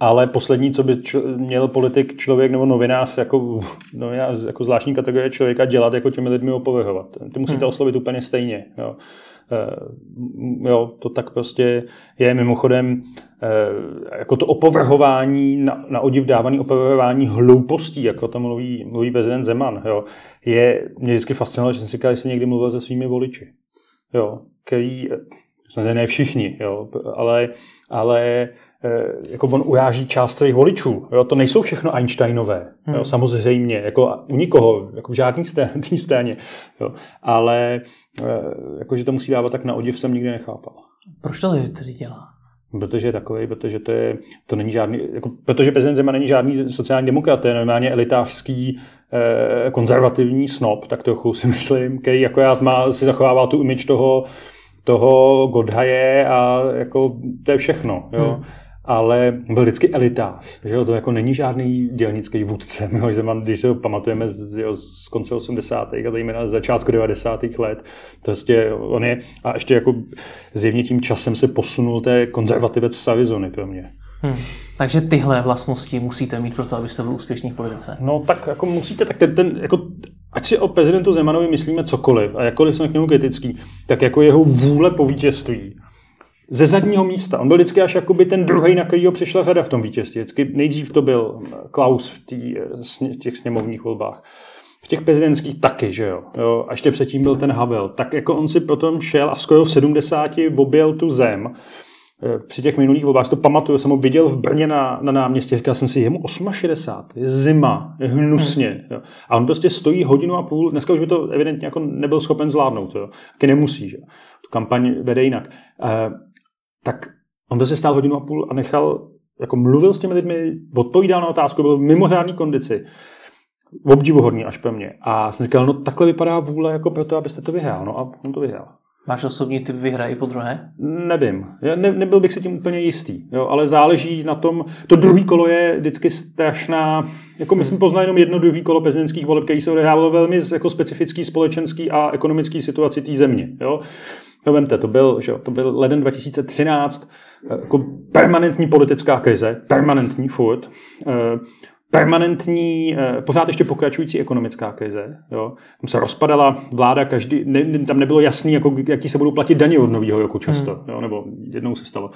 Ale poslední, co by čl- měl politik, člověk nebo novinář, jako, novinář, jako zvláštní kategorie člověka dělat, jako těmi lidmi opovrhovat. Ty musíte hmm. oslovit úplně stejně. Jo. Uh, jo, to tak prostě je mimochodem uh, jako to opovrhování, na, na odiv dávaný opovrhování hloupostí, jako to mluví, mluví prezident Zeman, jo, je, mě vždycky fascinovalo, že jsem si říkal, jestli někdy mluvil se svými voliči jo, který, samozřejmě ne všichni, jo, ale, ale eh, jako on uráží část svých voličů. Jo? To nejsou všechno Einsteinové, hmm. jo? samozřejmě, jako u nikoho, jako v žádný té straně. Jo? Ale eh, jako, že to musí dávat tak na odiv, jsem nikdy nechápal. Proč to tedy dělá? Protože je takový, protože to, je, to není žádný, jako, protože prezident Zeman není žádný sociální demokrat, to je normálně elitářský konzervativní snob, tak trochu si myslím, který jako já má, si zachovával tu image toho, toho Godhaje a jako to je všechno. Jo. Hmm ale byl vždycky elitář, že jo, to jako není žádný dělnický vůdce, Zeman, když se ho pamatujeme z, jo, z konce 80. a zejména z začátku 90. let, to je, on je, a ještě jako zjevně tím časem se posunul té konzervativec z Arizony pro mě. Hmm. Takže tyhle vlastnosti musíte mít pro to, abyste byl úspěšný v politice. No tak jako musíte, tak ten, ten jako, ať si o prezidentu Zemanovi myslíme cokoliv a jakkoliv jsme k němu kritický, tak jako jeho vůle po vítězství ze zadního místa. On byl vždycky až jakoby ten druhý, na kterýho přišla řada v tom vítězství. Vždycky nejdřív to byl Klaus v, tý, v těch sněmovních volbách. V těch prezidentských taky, že jo. jo. A ještě předtím byl ten Havel. Tak jako on si potom šel a skoro v 70 objel tu zem. Eh, při těch minulých volbách to pamatuju, jsem ho viděl v Brně na, na náměstí, říkal jsem si, je mu 68, je zima, je hnusně. Jo. A on prostě stojí hodinu a půl, dneska už by to evidentně jako nebyl schopen zvládnout, jo. taky nemusí, že tu kampaň vede jinak. E, tak on se stál hodinu a půl a nechal, jako mluvil s těmi lidmi, odpovídal na otázku, byl v mimořádné kondici. Obdivuhodný až mě. A jsem říkal, no takhle vypadá vůle jako pro to, abyste to vyhrál. No a on to vyhrál. Máš osobní typ vyhrají po druhé? Nevím. Já ne, nebyl bych si tím úplně jistý. Jo, ale záleží na tom. To druhý kolo je vždycky strašná. Jako my jsme poznali jenom jedno druhý kolo prezidentských voleb, který se odehrávalo velmi jako specifický společenský a ekonomický situaci té země. Jo. No vemte, to byl, že, to byl leden 2013, eh, jako permanentní politická krize, permanentní furt, eh, permanentní, eh, pořád ještě pokračující ekonomická krize. Jo. Tam se rozpadala vláda, každý, ne, tam nebylo jasný, jako, jaký se budou platit daně od nového roku často, hmm. jo, nebo jednou se stalo.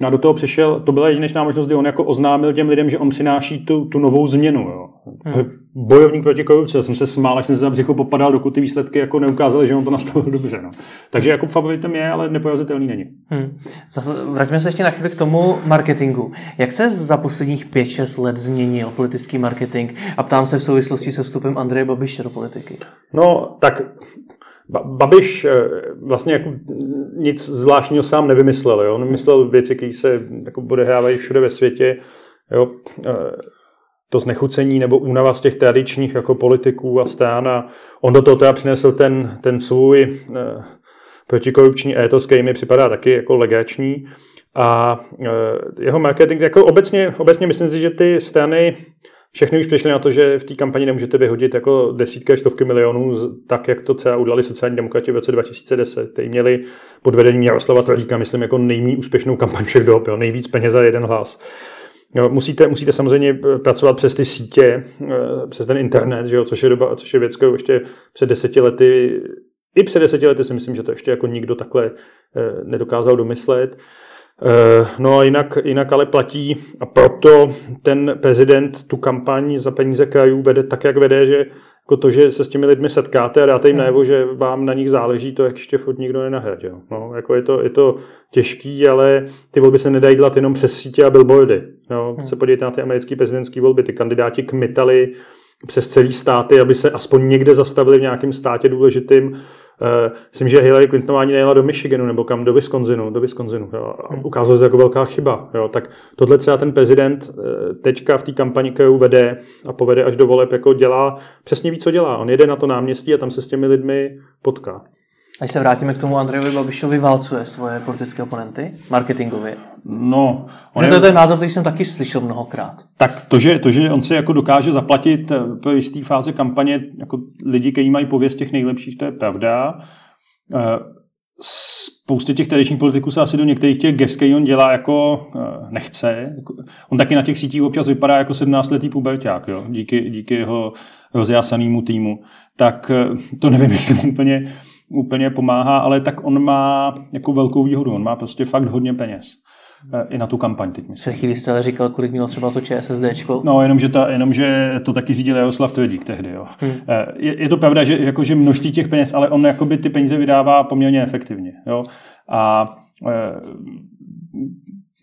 No a do toho přišel, to byla jedinečná možnost, kdy on jako oznámil těm lidem, že on přináší tu, tu novou změnu. Jo. Hmm. Bojovník proti korupci. Já jsem se smál, až jsem se za břicho popadal, dokud ty výsledky jako neukázaly, že on to nastavil dobře. No. Takže jako favoritem je, ale neporazitelný není. Hmm. Zase, vraťme se ještě na chvíli k tomu marketingu. Jak se za posledních 5-6 let změnil politický marketing? A ptám se v souvislosti se vstupem Andreje Babiše do politiky. No, tak Babiš eh, vlastně jako nic zvláštního sám nevymyslel. Jo? On myslel věci, které se jako odehrávají všude ve světě. Jo? To znechucení nebo únava z těch tradičních jako politiků a stran a on do toho teda přinesl ten, ten svůj eh, protikorupční étos, který mi připadá taky jako legační. A jeho marketing, jako obecně, obecně myslím si, že ty strany všechny už přišly na to, že v té kampani nemůžete vyhodit jako desítky až stovky milionů, tak jak to třeba udělali sociální demokrati v roce 2010. Teď měli pod vedením Jaroslava Tvrdíka, myslím, jako nejmí úspěšnou kampaň všech dob, jo, nejvíc peněz za jeden hlas. Jo, musíte, musíte samozřejmě pracovat přes ty sítě, eh, přes ten internet, že jo, což je doba, což je věc, kterou ještě před deseti lety, i před deseti lety si myslím, že to ještě jako nikdo takhle eh, nedokázal domyslet. Eh, no a jinak, jinak ale platí a proto ten prezident tu kampaň za peníze krajů vede tak, jak vede, že jako to, že se s těmi lidmi setkáte a dáte jim najevo, že vám na nich záleží, to ještě furt nikdo nenahradil. No, jako je, to, je to těžký, ale ty volby se nedají dělat jenom přes sítě a billboardy. No, hmm. se podívejte na ty americké prezidentské volby, ty kandidáti kmitali přes celý státy, aby se aspoň někde zastavili v nějakém státě důležitým. Uh, myslím, že Hillary Clintonová ani nejela do Michiganu nebo kam, do Wisconsinu, do Wisconsinu jo. A hmm. ukázalo se jako velká chyba. Jo. Tak tohle třeba ten prezident uh, teďka v té kampani, kterou vede a povede až do voleb, jako dělá, přesně ví, co dělá. On jede na to náměstí a tam se s těmi lidmi potká. Až se vrátíme k tomu, Andrejovi Babišovi válcuje svoje politické oponenty marketingově. No, on je... to je názor, který jsem taky slyšel mnohokrát. Tak to, že, to, že on si jako dokáže zaplatit po jisté fáze kampaně jako lidi, kteří mají pověst těch nejlepších, to je pravda. Eh, spoustě těch tradičních politiků se asi do některých těch gest, on dělá, jako eh, nechce. Jako, on taky na těch sítích občas vypadá jako 17-letý puberták, jo, díky, díky jeho rozjásanému týmu. Tak eh, to nevím, jestli úplně úplně pomáhá, ale tak on má jako velkou výhodu. On má prostě fakt hodně peněz. Eh, I na tu kampaň teď myslím. Před chvíli jste ale říkal, kolik mělo třeba to ČSSDčko. No, jenomže, ta, jenomže to taky řídil Jaroslav Tvrdík tehdy. Jo. Hmm. Eh, je, je, to pravda, že jakože množství těch peněz, ale on jakoby ty peníze vydává poměrně efektivně. Jo. A e,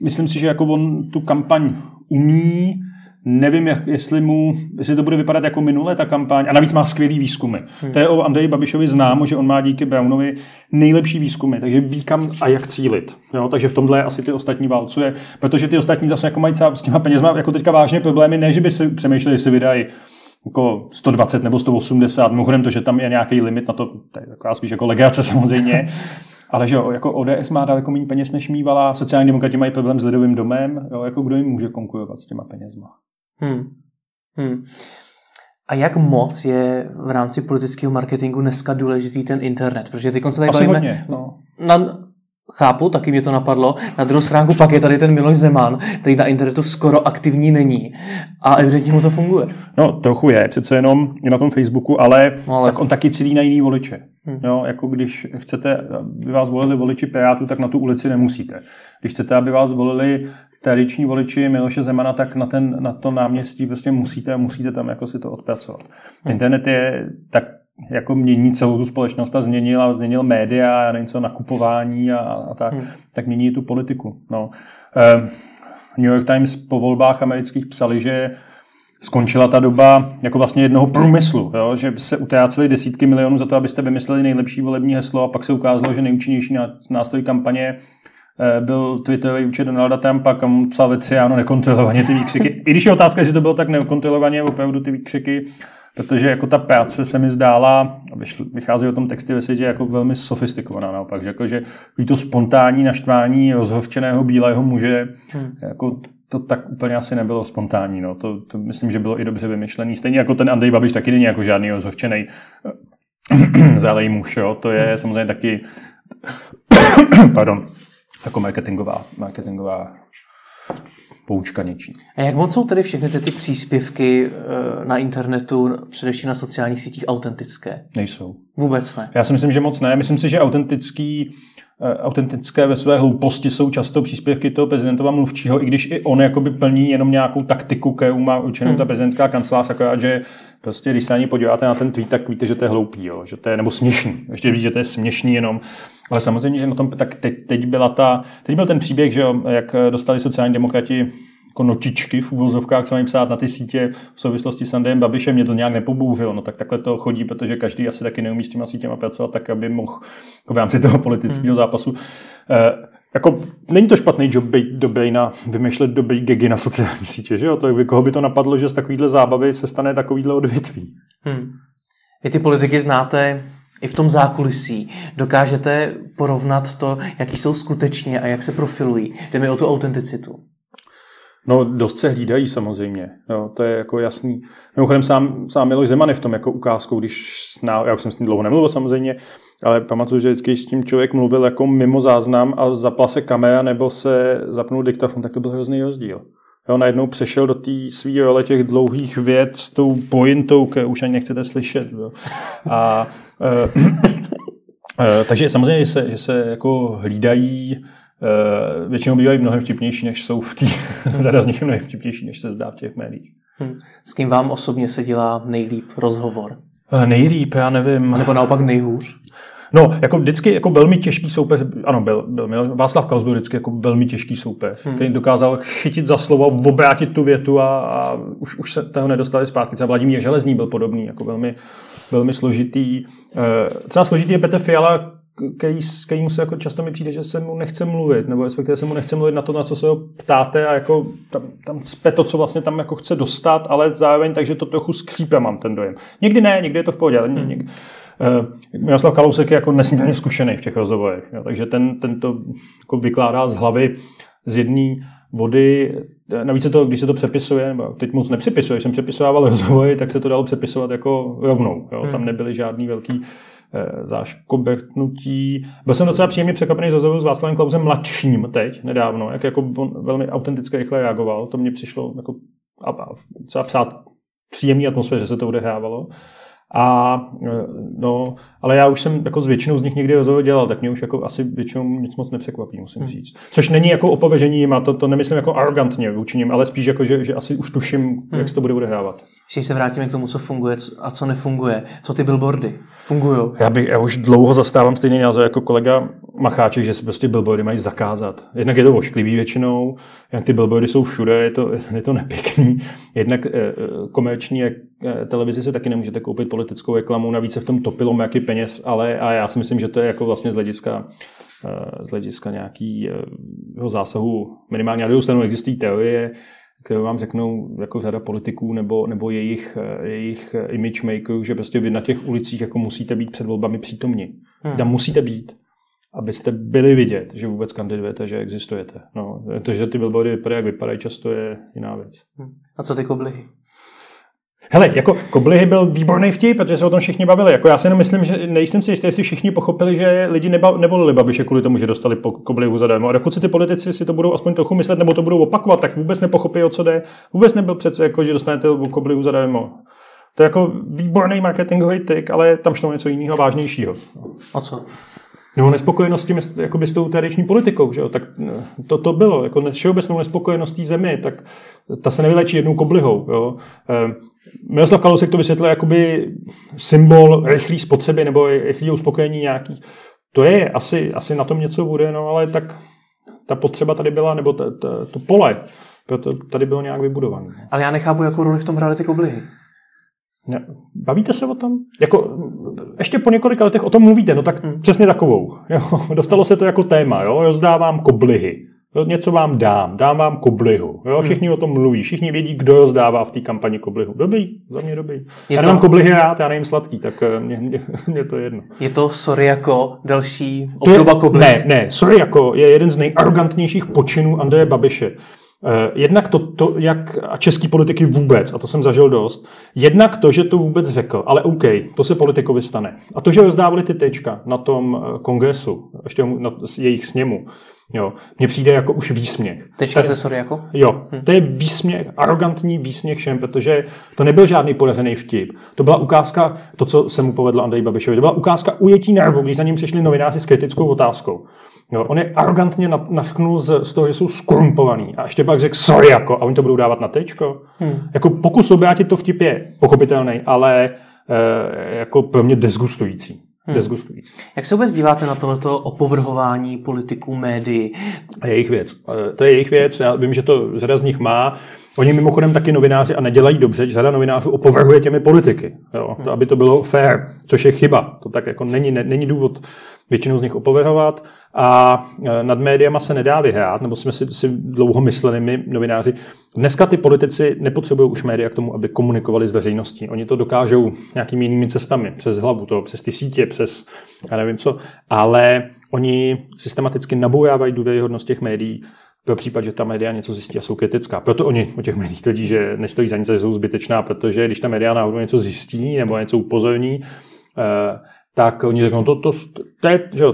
myslím si, že jako on tu kampaň umí, Nevím, jak, jestli mu, jestli to bude vypadat jako minule ta kampaň. A navíc má skvělý výzkumy. Hmm. To je o Andreji Babišovi známo, že on má díky Brownovi nejlepší výzkumy, takže ví kam a jak cílit. Jo? Takže v tomhle asi ty ostatní válcuje, protože ty ostatní zase jako mají s těma penězma jako teďka vážně problémy, ne, že by si přemýšleli, jestli vydají jako 120 nebo 180, mimochodem to, že tam je nějaký limit na to, to je taková spíš jako legace samozřejmě, ale že jo, jako ODS má daleko méně peněz, než mývala, sociální demokrati mají problém s lidovým domem, jo, jako kdo jim může konkurovat s těma penězma. Hmm. Hmm. A jak moc je v rámci politického marketingu dneska důležitý ten internet? Protože ty se tady Asi bavíme hodně, no. na, chápu, taky mě to napadlo. Na druhou stránku pak je tady ten Miloš Zeman, který na internetu skoro aktivní není. A evidentně mu to funguje. No, trochu je, přece jenom je na tom Facebooku, ale, no, ale... tak on taky cílí na jiný voliče. Hmm. Jo, jako když chcete, aby vás volili voliči Pirátů, tak na tu ulici nemusíte. Když chcete, aby vás volili tradiční voliči Miloše Zemana, tak na, ten, na to náměstí prostě musíte, musíte tam jako si to odpracovat. Hmm. Internet je tak jako mění celou tu společnost a změnil a změnil média a něco nakupování a, a tak, hmm. tak mění tu politiku. No. Uh, New York Times po volbách amerických psali, že skončila ta doba jako vlastně jednoho průmyslu, jo? že se utráceli desítky milionů za to, abyste vymysleli nejlepší volební heslo a pak se ukázalo, že nejúčinnější nástroj kampaně Eh, byl Twitterový účet Donalda Trumpa, kam psal věci, ano, nekontrolovaně ty výkřiky. I když je otázka, jestli to bylo tak nekontrolovaně, opravdu ty výkřiky, protože jako ta práce se mi zdála, vychází o tom texty ve světě jako velmi sofistikovaná naopak, že, jako, že to spontánní naštvání rozhořčeného bílého muže, hmm. jako to tak úplně asi nebylo spontánní. No. To, to, myslím, že bylo i dobře vymyšlený. Stejně jako ten Andrej Babiš taky není jako žádný rozhořčený zálej muž. Jo. To je hmm. samozřejmě taky pardon, jako marketingová, marketingová poučka něčí. A jak moc jsou tedy všechny ty, ty příspěvky eh, na internetu, především na sociálních sítích, autentické? Nejsou. Vůbec ne. Já si myslím, že moc ne. Myslím si, že autentický eh, autentické ve své hlouposti jsou často příspěvky toho prezidentova mluvčího, i když i on jakoby plní jenom nějakou taktiku, kterou má určenou hmm. ta prezidentská kancelář, akorát, že prostě, když se ani podíváte na ten tweet, tak víte, že to je hloupý, jo, že to je, nebo směšný. Ještě víc, že to je směšný jenom, ale samozřejmě, že na tom, tak teď, teď, byla ta, teď byl ten příběh, že jo, jak dostali sociální demokrati jako notičky v úvozovkách se mají psát na ty sítě v souvislosti s Andrejem Babišem, mě to nějak nepobouřilo. No tak takhle to chodí, protože každý asi taky neumí s těma sítěma pracovat tak, aby mohl jako v rámci toho politického hmm. zápasu. Eh, jako, není to špatný job být dobrý na vymýšlet dobrý gegy na sociální sítě, že jo? To, koho by to napadlo, že z takovýhle zábavy se stane takovýhle odvětví. Hmm. Vy ty politiky znáte i v tom zákulisí. Dokážete porovnat to, jaký jsou skutečně a jak se profilují. Jde mi o tu autenticitu. No, dost se hlídají samozřejmě, jo, to je jako jasný. Mimochodem sám, sám Miloš Zeman je v tom jako ukázkou, když sná, já už jsem s ním dlouho nemluvil samozřejmě, ale pamatuju, že vždycky s tím člověk mluvil jako mimo záznam a zapla se kamera nebo se zapnul diktafon, tak to byl hrozný rozdíl. Jo, najednou přešel do té svý role těch dlouhých věd s tou pointou, kterou už ani nechcete slyšet. Jo. A, e, e, takže samozřejmě, že se, že se jako hlídají většinou bývají mnohem vtipnější, než jsou v té, teda z nich mnohem vtipnější, než se zdá v těch médiích. Hmm. S kým vám osobně se dělá nejlíp rozhovor? Uh, nejlíp, já nevím. Nebo naopak nejhůř? No, jako vždycky jako velmi těžký soupeř, ano, byl, byl Václav Klaus byl vždycky jako velmi těžký soupeř, hmm. který dokázal chytit za slovo, obrátit tu větu a, a už, už se toho nedostali zpátky. Třeba Vladimír Železný byl podobný, jako velmi, velmi složitý. E, celá složitý je Petr Fiala, který, kterýmu se jako často mi přijde, že se mu nechce mluvit, nebo respektive se mu nechce mluvit na to, na co se ho ptáte a jako tam, tam cpe to, co vlastně tam jako chce dostat, ale zároveň takže to trochu skřípe, mám ten dojem. Někdy ne, někdy je to v pohodě, ale hmm. někdy, Uh, Miroslav Kalousek je jako nesmírně zkušený v těch rozhovorech, jo, takže ten, ten to jako vykládá z hlavy z jedné vody. Navíc se to, když se to přepisuje, nebo teď moc nepřepisuje, když jsem přepisoval rozhovory, tak se to dalo přepisovat jako rovnou. Jo. Hmm. Tam nebyly žádný velký záškobertnutí. Byl jsem docela příjemně překvapený z rozhovoru s Václavem Klausem mladším teď, nedávno, jak jako on velmi autenticky rychle reagoval. To mně přišlo jako a, a třeba přát příjemný atmosféře, že se to odehrávalo. A e, no, ale já už jsem jako s většinou z nich někdy rozhovor dělal, tak mě už jako asi většinou nic moc nepřekvapí, musím hmm. říct. Což není jako opověžení jim a to, to nemyslím jako arrogantně vůči nim, ale spíš jako, že, že asi už tuším, hmm. jak se to bude odehrávat. Když se vrátíme k tomu, co funguje a co nefunguje, co ty billboardy fungují? Já, bych, já už dlouho zastávám stejný názor jako kolega Macháček, že se prostě billboardy mají zakázat. Jednak je to ošklivý většinou, jak ty billboardy jsou všude, je to, je to nepěkný. Jednak eh, komerční televizi se taky nemůžete koupit politickou reklamu, navíc se v tom topilo jaký peněz, ale a já si myslím, že to je jako vlastně z hlediska eh, z hlediska nějakého zásahu minimálně na druhou stranu existují teorie, které vám řeknou jako řada politiků nebo, nebo jejich, jejich image makerů, že prostě vy na těch ulicích jako musíte být před volbami přítomni. Hmm. Tam musíte být abyste byli vidět, že vůbec kandidujete, že existujete. No, to, že ty billboardy vypadají, jak vypadají, často je jiná věc. Hmm. A co ty koblihy? Hele, jako koblihy byl výborný vtip, protože se o tom všichni bavili. Jako já si jenom myslím, že nejsem si jistý, jestli všichni pochopili, že lidi neba, nevolili Babiše kvůli tomu, že dostali po koblihu zadarmo. A dokud si ty politici si to budou aspoň trochu myslet nebo to budou opakovat, tak vůbec nepochopí, o co jde. Vůbec nebyl přece jako, že dostanete koblihu zadarmo. To je jako výborný marketingový tik, ale tam šlo něco jiného vážnějšího. A co? Nebo nespokojenost s tím, jakoby s tou tradiční politikou, že jo? tak eh, to, to bylo, jako všeobecnou nespokojenost té zemi, tak ta se nevylečí jednou koblihou. Jo? Eh, Miroslav Kalousek to vysvětlil jakoby symbol rychlé spotřeby nebo rychlé uspokojení nějaký. To je, asi, asi na tom něco bude, no ale tak ta potřeba tady byla, nebo ta, ta, to pole, proto tady bylo nějak vybudované. Ale já nechápu, jakou roli v tom hrály ty koblihy. Ne, bavíte se o tom? Jako, ještě po několika letech o tom mluvíte, no tak hmm. přesně takovou. Jo, dostalo se to jako téma, jo, rozdávám koblihy. Jo, něco vám dám, dám vám koblihu. Jo, hmm. všichni hmm. o tom mluví, všichni vědí, kdo rozdává v té kampani koblihu. Dobrý, za mě dobrý. Je já to... nemám koblihy rád, já nejím sladký, tak eh, mě, mě, mě to je jedno. Je to sorry jako další obdoba koblihy? Ne, ne, sorry jako je jeden z nejarrogantnějších počinů Andreje Babiše. Eh, jednak to, to, jak a český politiky vůbec, a to jsem zažil dost, jednak to, že to vůbec řekl, ale OK, to se politikovi stane. A to, že rozdávali ty tečka na tom eh, kongresu, ještě na jejich sněmu, jo, mně přijde jako už výsměch. Tečka se sorry jako? Jo, hm. to je výsměch, arrogantní výsměch všem, protože to nebyl žádný podařený vtip. To byla ukázka, to, co se mu povedlo Andrej Babišovi, to byla ukázka ujetí nervu, když za ním přišli novináři s kritickou otázkou. Jo, on je arrogantně nasknul z, z toho, že jsou skorumpovaný. A ještě pak řekl sorry jako, a oni to budou dávat na tečko. Hmm. Jako pokus obrátit to vtip je pochopitelný, ale e, jako pro mě desgustující. Hmm. Desgustující. Jak se vůbec díváte na tohleto opovrhování politiků, médií? A jejich věc. To je jejich věc. Já vím, že to řada z nich má. Oni mimochodem taky novináři a nedělají dobře, že řada novinářů opovrhuje těmi politiky, jo, to, aby to bylo fair, což je chyba. To tak jako není, ne, není důvod většinu z nich opovrhovat a e, nad médiama se nedá vyhrát, nebo jsme si, si dlouho mysleli my novináři. Dneska ty politici nepotřebují už média k tomu, aby komunikovali s veřejností. Oni to dokážou nějakými jinými cestami, přes hlavu, to, přes ty sítě, přes já nevím co, ale oni systematicky naboujávají důvěryhodnost těch médií pro případ, že ta média něco zjistí a jsou kritická. Proto oni o těch médiích tvrdí, že nestojí za nic, že jsou zbytečná, protože když ta média náhodou něco zjistí nebo něco upozorní, eh, tak oni řeknou, to, to, to je že,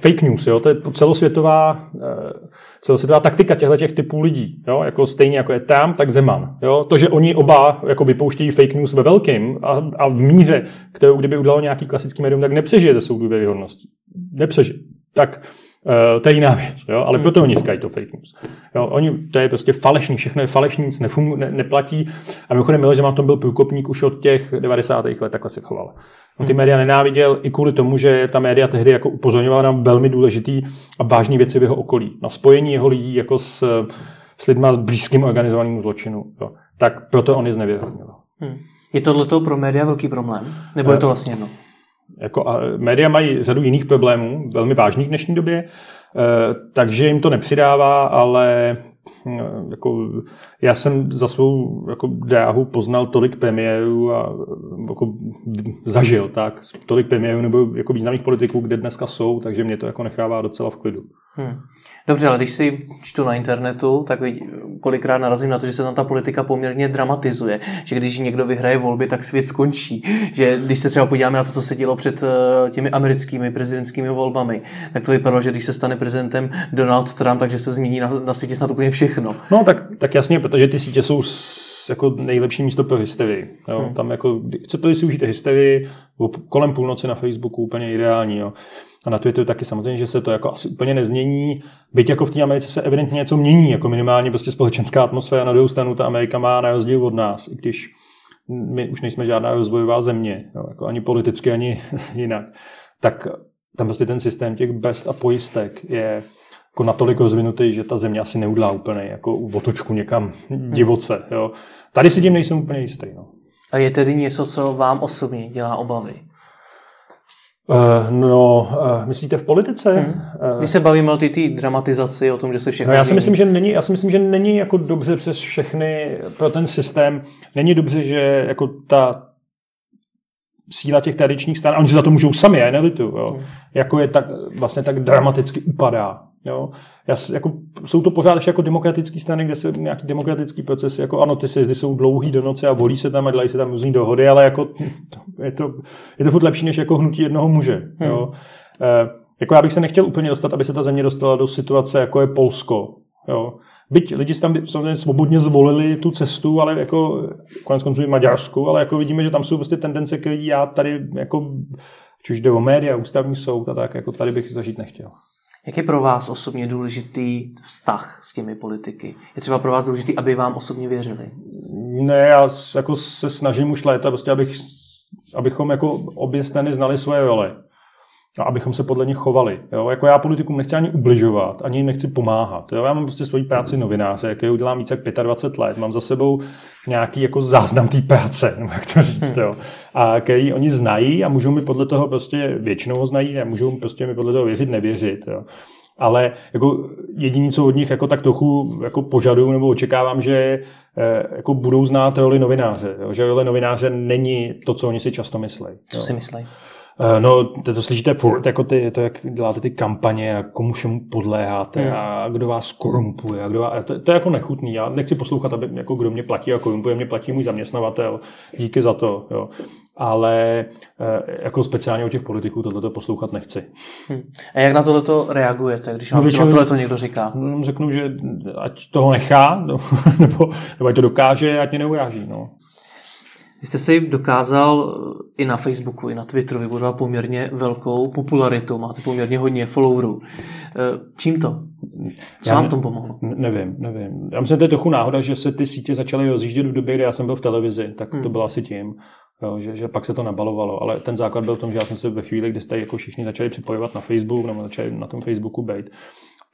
fake news, jo? to je celosvětová, eh, celosvětová taktika těchto těch typů lidí. Jo? Jako stejně jako je tam, tak Zeman. Jo? To, že oni oba jako vypouštějí fake news ve velkým a, a v míře, kterou kdyby udělal nějaký klasický médium, tak nepřežije ze svou důvěryhodností. Nepřežije. Tak Uh, to je jiná věc, jo? ale hmm. proto oni říkají to fake news. Jo? Oni, to je prostě falešný, všechno je falešný, nic nefum, ne, neplatí. A mimochodem Miloš Zeman tom byl průkopník už od těch 90. let, takhle se choval. On ty média nenáviděl i kvůli tomu, že ta média tehdy jako upozorňovala na velmi důležitý a vážný věci v jeho okolí. Na spojení jeho lidí jako s, s lidma s blízkým organizovaným zločinu. Jo. Tak proto on je znevěrohodňoval. Hmm. Je tohle pro média velký problém? Nebo je to vlastně jedno? Jako, a média mají řadu jiných problémů, velmi vážných v dnešní době, eh, takže jim to nepřidává, ale hm, jako, já jsem za svou jako, dráhu poznal tolik premiérů a jako, zažil tak, tolik premiérů nebo jako významných politiků, kde dneska jsou, takže mě to jako nechává docela v klidu. Hmm. Dobře, ale když si čtu na internetu, tak kolikrát narazím na to, že se tam ta politika poměrně dramatizuje. Že když někdo vyhraje volby, tak svět skončí. Že když se třeba podíváme na to, co se dělo před eh, těmi americkými prezidentskými volbami, tak to vypadalo, že když se stane prezidentem Donald Trump, takže se změní na, na světě snad úplně všechno. No tak, tak jasně, protože ty sítě jsou jako nejlepší místo pro hysterii. Jo? Hmm. Tam jako, chcete si užít hysterii, kolem půlnoci na Facebooku úplně ideální. Jo? A na Twitteru taky samozřejmě, že se to jako asi úplně nezmění. Byť jako v té Americe se evidentně něco mění, jako minimálně prostě společenská atmosféra. Na druhou stranu ta Amerika má na rozdíl od nás, i když my už nejsme žádná rozvojová země, jo, jako ani politicky, ani jinak. Tak tam prostě ten systém těch best a pojistek je jako natolik rozvinutý, že ta země asi neudlá úplně jako u otočku někam divoce. Jo. Tady si tím nejsem úplně jistý. No. A je tedy něco, co vám osobně dělá obavy? Uh, no, uh, myslíte v politice? Hmm. Uh, Když se bavíme o té dramatizaci, o tom, že se všechno. No, já si myslím, že není, já si myslím, že není jako dobře přes všechny pro ten systém. Není dobře, že jako ta síla těch tradičních stran, a oni si za to můžou sami, já nelitu, jo, hmm. jako je tak vlastně tak dramaticky upadá. Jo. Já, jako, jsou to pořád ještě jako demokratické strany, kde se nějaký demokratický proces, jako ano, ty sjezdy jsou dlouhý do noci a volí se tam a dělají se tam různé dohody, ale jako, je, to, je to furt lepší než jako hnutí jednoho muže. Hmm. Jo. E, jako já bych se nechtěl úplně dostat, aby se ta země dostala do situace, jako je Polsko. Jo. Byť lidi tam samozřejmě svobodně zvolili tu cestu, ale jako konec konců i Maďarsku, ale jako vidíme, že tam jsou prostě tendence, které já tady jako, či už jde o média, ústavní soud a tak, jako tady bych zažít nechtěl. Jak je pro vás osobně důležitý vztah s těmi politiky? Je třeba pro vás důležitý, aby vám osobně věřili? Ne, já jako se snažím už léta, prostě abych, abychom jako obě strany znali svoje role a abychom se podle nich chovali. Jo? Jako já politikům nechci ani ubližovat, ani jim nechci pomáhat. Jo? Já mám prostě svoji práci novináře, jaké udělám více jak 25 let. Mám za sebou nějaký jako záznam té práce, nebo jak to říct. Jo? A který oni znají a můžou mi podle toho prostě, většinou ho znají a můžou prostě mi podle toho věřit, nevěřit. Jo? ale jako jediný, co od nich jako tak trochu jako požaduju nebo očekávám, že eh, jako budou znát roli novináře. Jo? Že role novináře není to, co oni si často myslí. Co si myslí? Eh, no, to, to slyšíte furt, jako ty, to, jak děláte ty kampaně a komu všemu podléháte hmm. a kdo vás korumpuje. A kdo vás, to, to, je jako nechutný. Já nechci poslouchat, aby, jako kdo mě platí a korumpuje, mě platí můj zaměstnavatel. Díky za to. Jo. Ale eh, jako speciálně u těch politiků tohleto poslouchat nechci. Hmm. A jak na tohleto reagujete, když vám no, tohle to někdo říká? No, řeknu, že ať toho nechá, no, nebo, nebo ať to dokáže, ať mě neuráží. No. Vy jste si dokázal eh, i na Facebooku, i na Twitteru vybudovat poměrně velkou popularitu, máte poměrně hodně followerů. Eh, čím to? Co já vám v tom pomohlo? Nevím, nevím. Já myslím, že to je trochu náhoda, že se ty sítě začaly rozjíždět v době, kdy já jsem byl v televizi, tak hmm. to bylo asi tím. Jo, že, že, pak se to nabalovalo, ale ten základ byl v tom, že já jsem se ve chvíli, kdy jste jako všichni začali připojovat na Facebook, nebo začali na tom Facebooku být,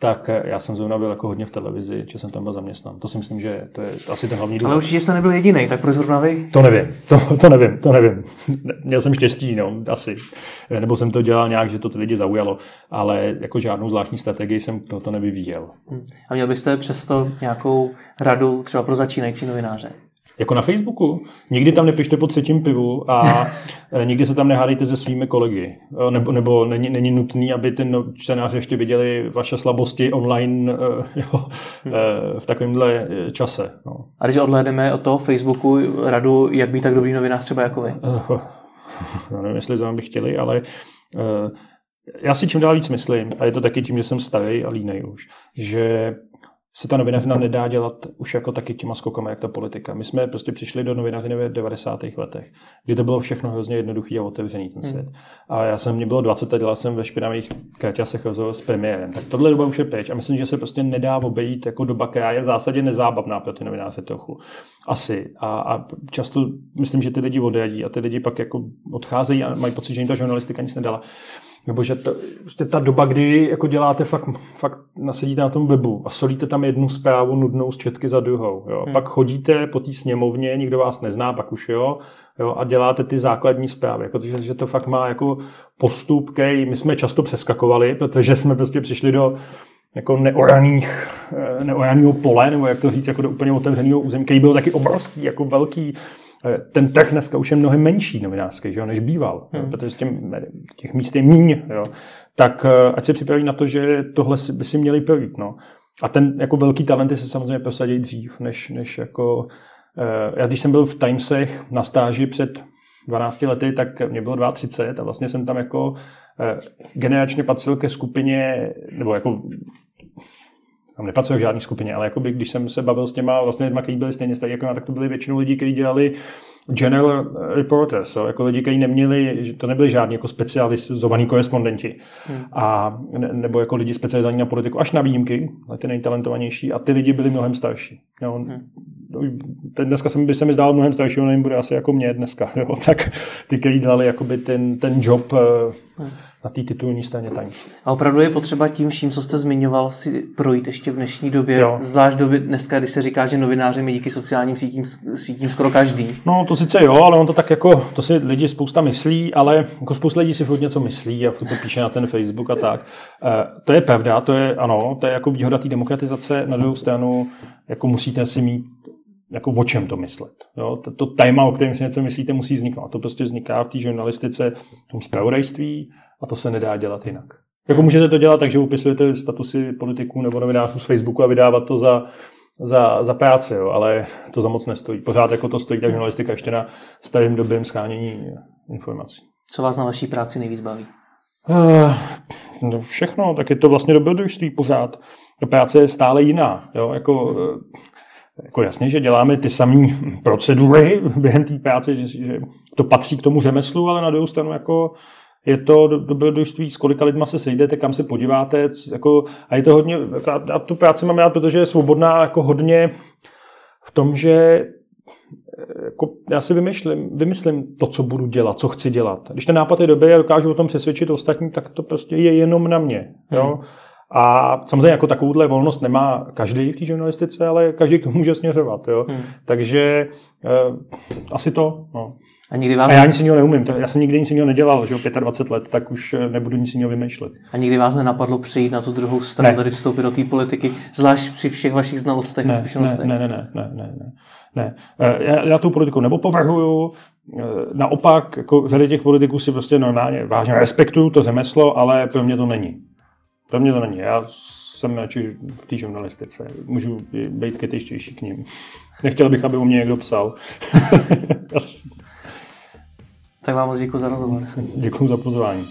tak eh, já jsem zrovna byl jako hodně v televizi, že jsem tam byl zaměstnán. To si myslím, že to je asi ten hlavní důvod. Ale určitě jste nebyl jediný, tak proč zrovna vy? To nevím, to, to nevím, to nevím. Měl jsem štěstí, no, asi. Eh, nebo jsem to dělal nějak, že to ty lidi zaujalo, ale jako žádnou zvláštní strategii jsem to nevyvíjel. Hmm. A měl byste přesto nějakou radu třeba pro začínající novináře? Jako na Facebooku. Nikdy tam nepište po třetím pivu a e, nikdy se tam nehádejte se svými kolegy. E, nebo, nebo není, není nutný, aby ty no, čtenáři ještě viděli vaše slabosti online e, jo, v takovémhle čase. No. A když odhlédneme od toho Facebooku radu, jak být tak dobrý novinář třeba jako vy? Já nevím, jestli to by chtěli, ale já si čím dál víc myslím, a je to taky tím, že jsem starý a línej už, že se ta novinařina nedá dělat už jako taky těma skokama, jak ta politika. My jsme prostě přišli do novinařiny v 90. letech, kdy to bylo všechno hrozně jednoduchý a otevřený ten svět. Hmm. A já jsem, mě bylo 20 a dělal jsem ve špinavých kraťasech rozhovor s premiérem. Tak tohle doba už je pryč a myslím, že se prostě nedá obejít jako doba, která je v zásadě nezábavná pro ty novináře trochu. Asi. A, a často myslím, že ty lidi odejadí a ty lidi pak jako odcházejí a mají pocit, že jim ta žurnalistika nic nedala. Nebo že to, prostě ta doba, kdy jako děláte fakt, fakt nasedíte na tom webu a solíte tam jednu zprávu nudnou z četky za druhou. Jo. Hmm. Pak chodíte po té sněmovně, nikdo vás nezná, pak už jo, jo a děláte ty základní zprávy. Jako, že, že to fakt má jako postup, který my jsme často přeskakovali, protože jsme prostě přišli do jako neoraných, eh, neoraného pole, nebo jak to říct, jako do úplně otevřeného území, který byl taky obrovský, jako velký, ten trh dneska už je mnohem menší novinářský, že jo, než býval, hmm. protože těm, těch míst je míň, jo, tak eh, ať se připraví na to, že tohle by si měli projít. No. A ten jako velký talenty se samozřejmě prosadí dřív, než, než jako... Eh, já když jsem byl v Timesech na stáži před 12 lety, tak mě bylo 32 a vlastně jsem tam jako generačně patřil ke skupině, nebo jako tam nepracuji v žádné skupině, ale jakoby, když jsem se bavil s těma vlastně lidmi, kteří byli stejně stejně jako já, tak to byli většinou lidi, kteří dělali general reporters, so, jako lidi, kteří neměli, že to nebyli žádní jako specializovaní korespondenti, hmm. a, ne, nebo jako lidi specializovaní na politiku, až na výjimky, ale ty nejtalentovanější, a ty lidi byli mnohem starší. Jo. Hmm. Ten dneska se mi, by se mi zdál mnohem starší, on jim bude asi jako mě dneska, jo. tak ty, kteří dělali jakoby ten, ten job eh, hmm na té titulní straně Timesu. A opravdu je potřeba tím vším, co jste zmiňoval, si projít ještě v dnešní době, jo. zvlášť době dneska, kdy se říká, že novináři mi díky sociálním sítím, sítím skoro každý. No to sice jo, ale on to tak jako, to si lidi spousta myslí, ale jako spousta lidí si furt něco myslí a to píše na ten Facebook a tak. E, to je pravda, to je ano, to je jako výhoda té demokratizace, na druhou stranu jako musíte si mít jako o čem to myslet. Jo? To, to téma, o kterém si něco myslíte, musí vzniknout. A to prostě vzniká v té žurnalistice, v tom zpravodajství a to se nedá dělat jinak. Jako můžete to dělat tak, že upisujete statusy politiků nebo novinářů z Facebooku a vydávat to za, za, za práci, jo, ale to za moc nestojí. Pořád jako to stojí ta žurnalistika ještě na starým době schánění informací. Co vás na vaší práci nejvíc baví? Uh, všechno, tak je to vlastně dobrodružství pořád. Ta práce je stále jiná. Jo? Jako, uh, jako jasně, že děláme ty samé procedury během té práce, že, že to patří k tomu řemeslu, ale na druhou stranu jako je to dobrodružství, s kolika lidma se sejdete, kam se podíváte, jako, a je to hodně, a tu práci mám rád, protože je svobodná jako hodně v tom, že jako já si vymyslím, vymyslím to, co budu dělat, co chci dělat. Když ten nápad je dobrý a dokážu o tom přesvědčit ostatní, tak to prostě je jenom na mě. Jo? Hmm. A samozřejmě jako takovouhle volnost nemá každý v té žurnalistice, ale každý k tomu může směřovat. Jo? Hmm. Takže uh, asi to. No. A, nikdy vás... a já nic jiného neumím. To, já jsem nikdy nic jiného nedělal, že o 25 let, tak už eh, nebudu nic jiného vymýšlet. A nikdy vás nenapadlo přijít na tu druhou stranu, ne. tady vstoupit do té politiky, zvlášť při všech vašich znalostech ne, a zkušenostech? Ne, ne, ne, ne, ne, ne. ne. Eh, já, já tu politiku nepopovrhuju, naopak, jako řady těch politiků si prostě normálně vážně respektuju to řemeslo, ale pro mě to není. Pro mě to není. Já jsem radši v té žurnalistice. Můžu být kritičtější k ním. Nechtěl bych, aby o mě někdo psal. tak vám moc děkuji za rozhovor. Děkuji za pozvání.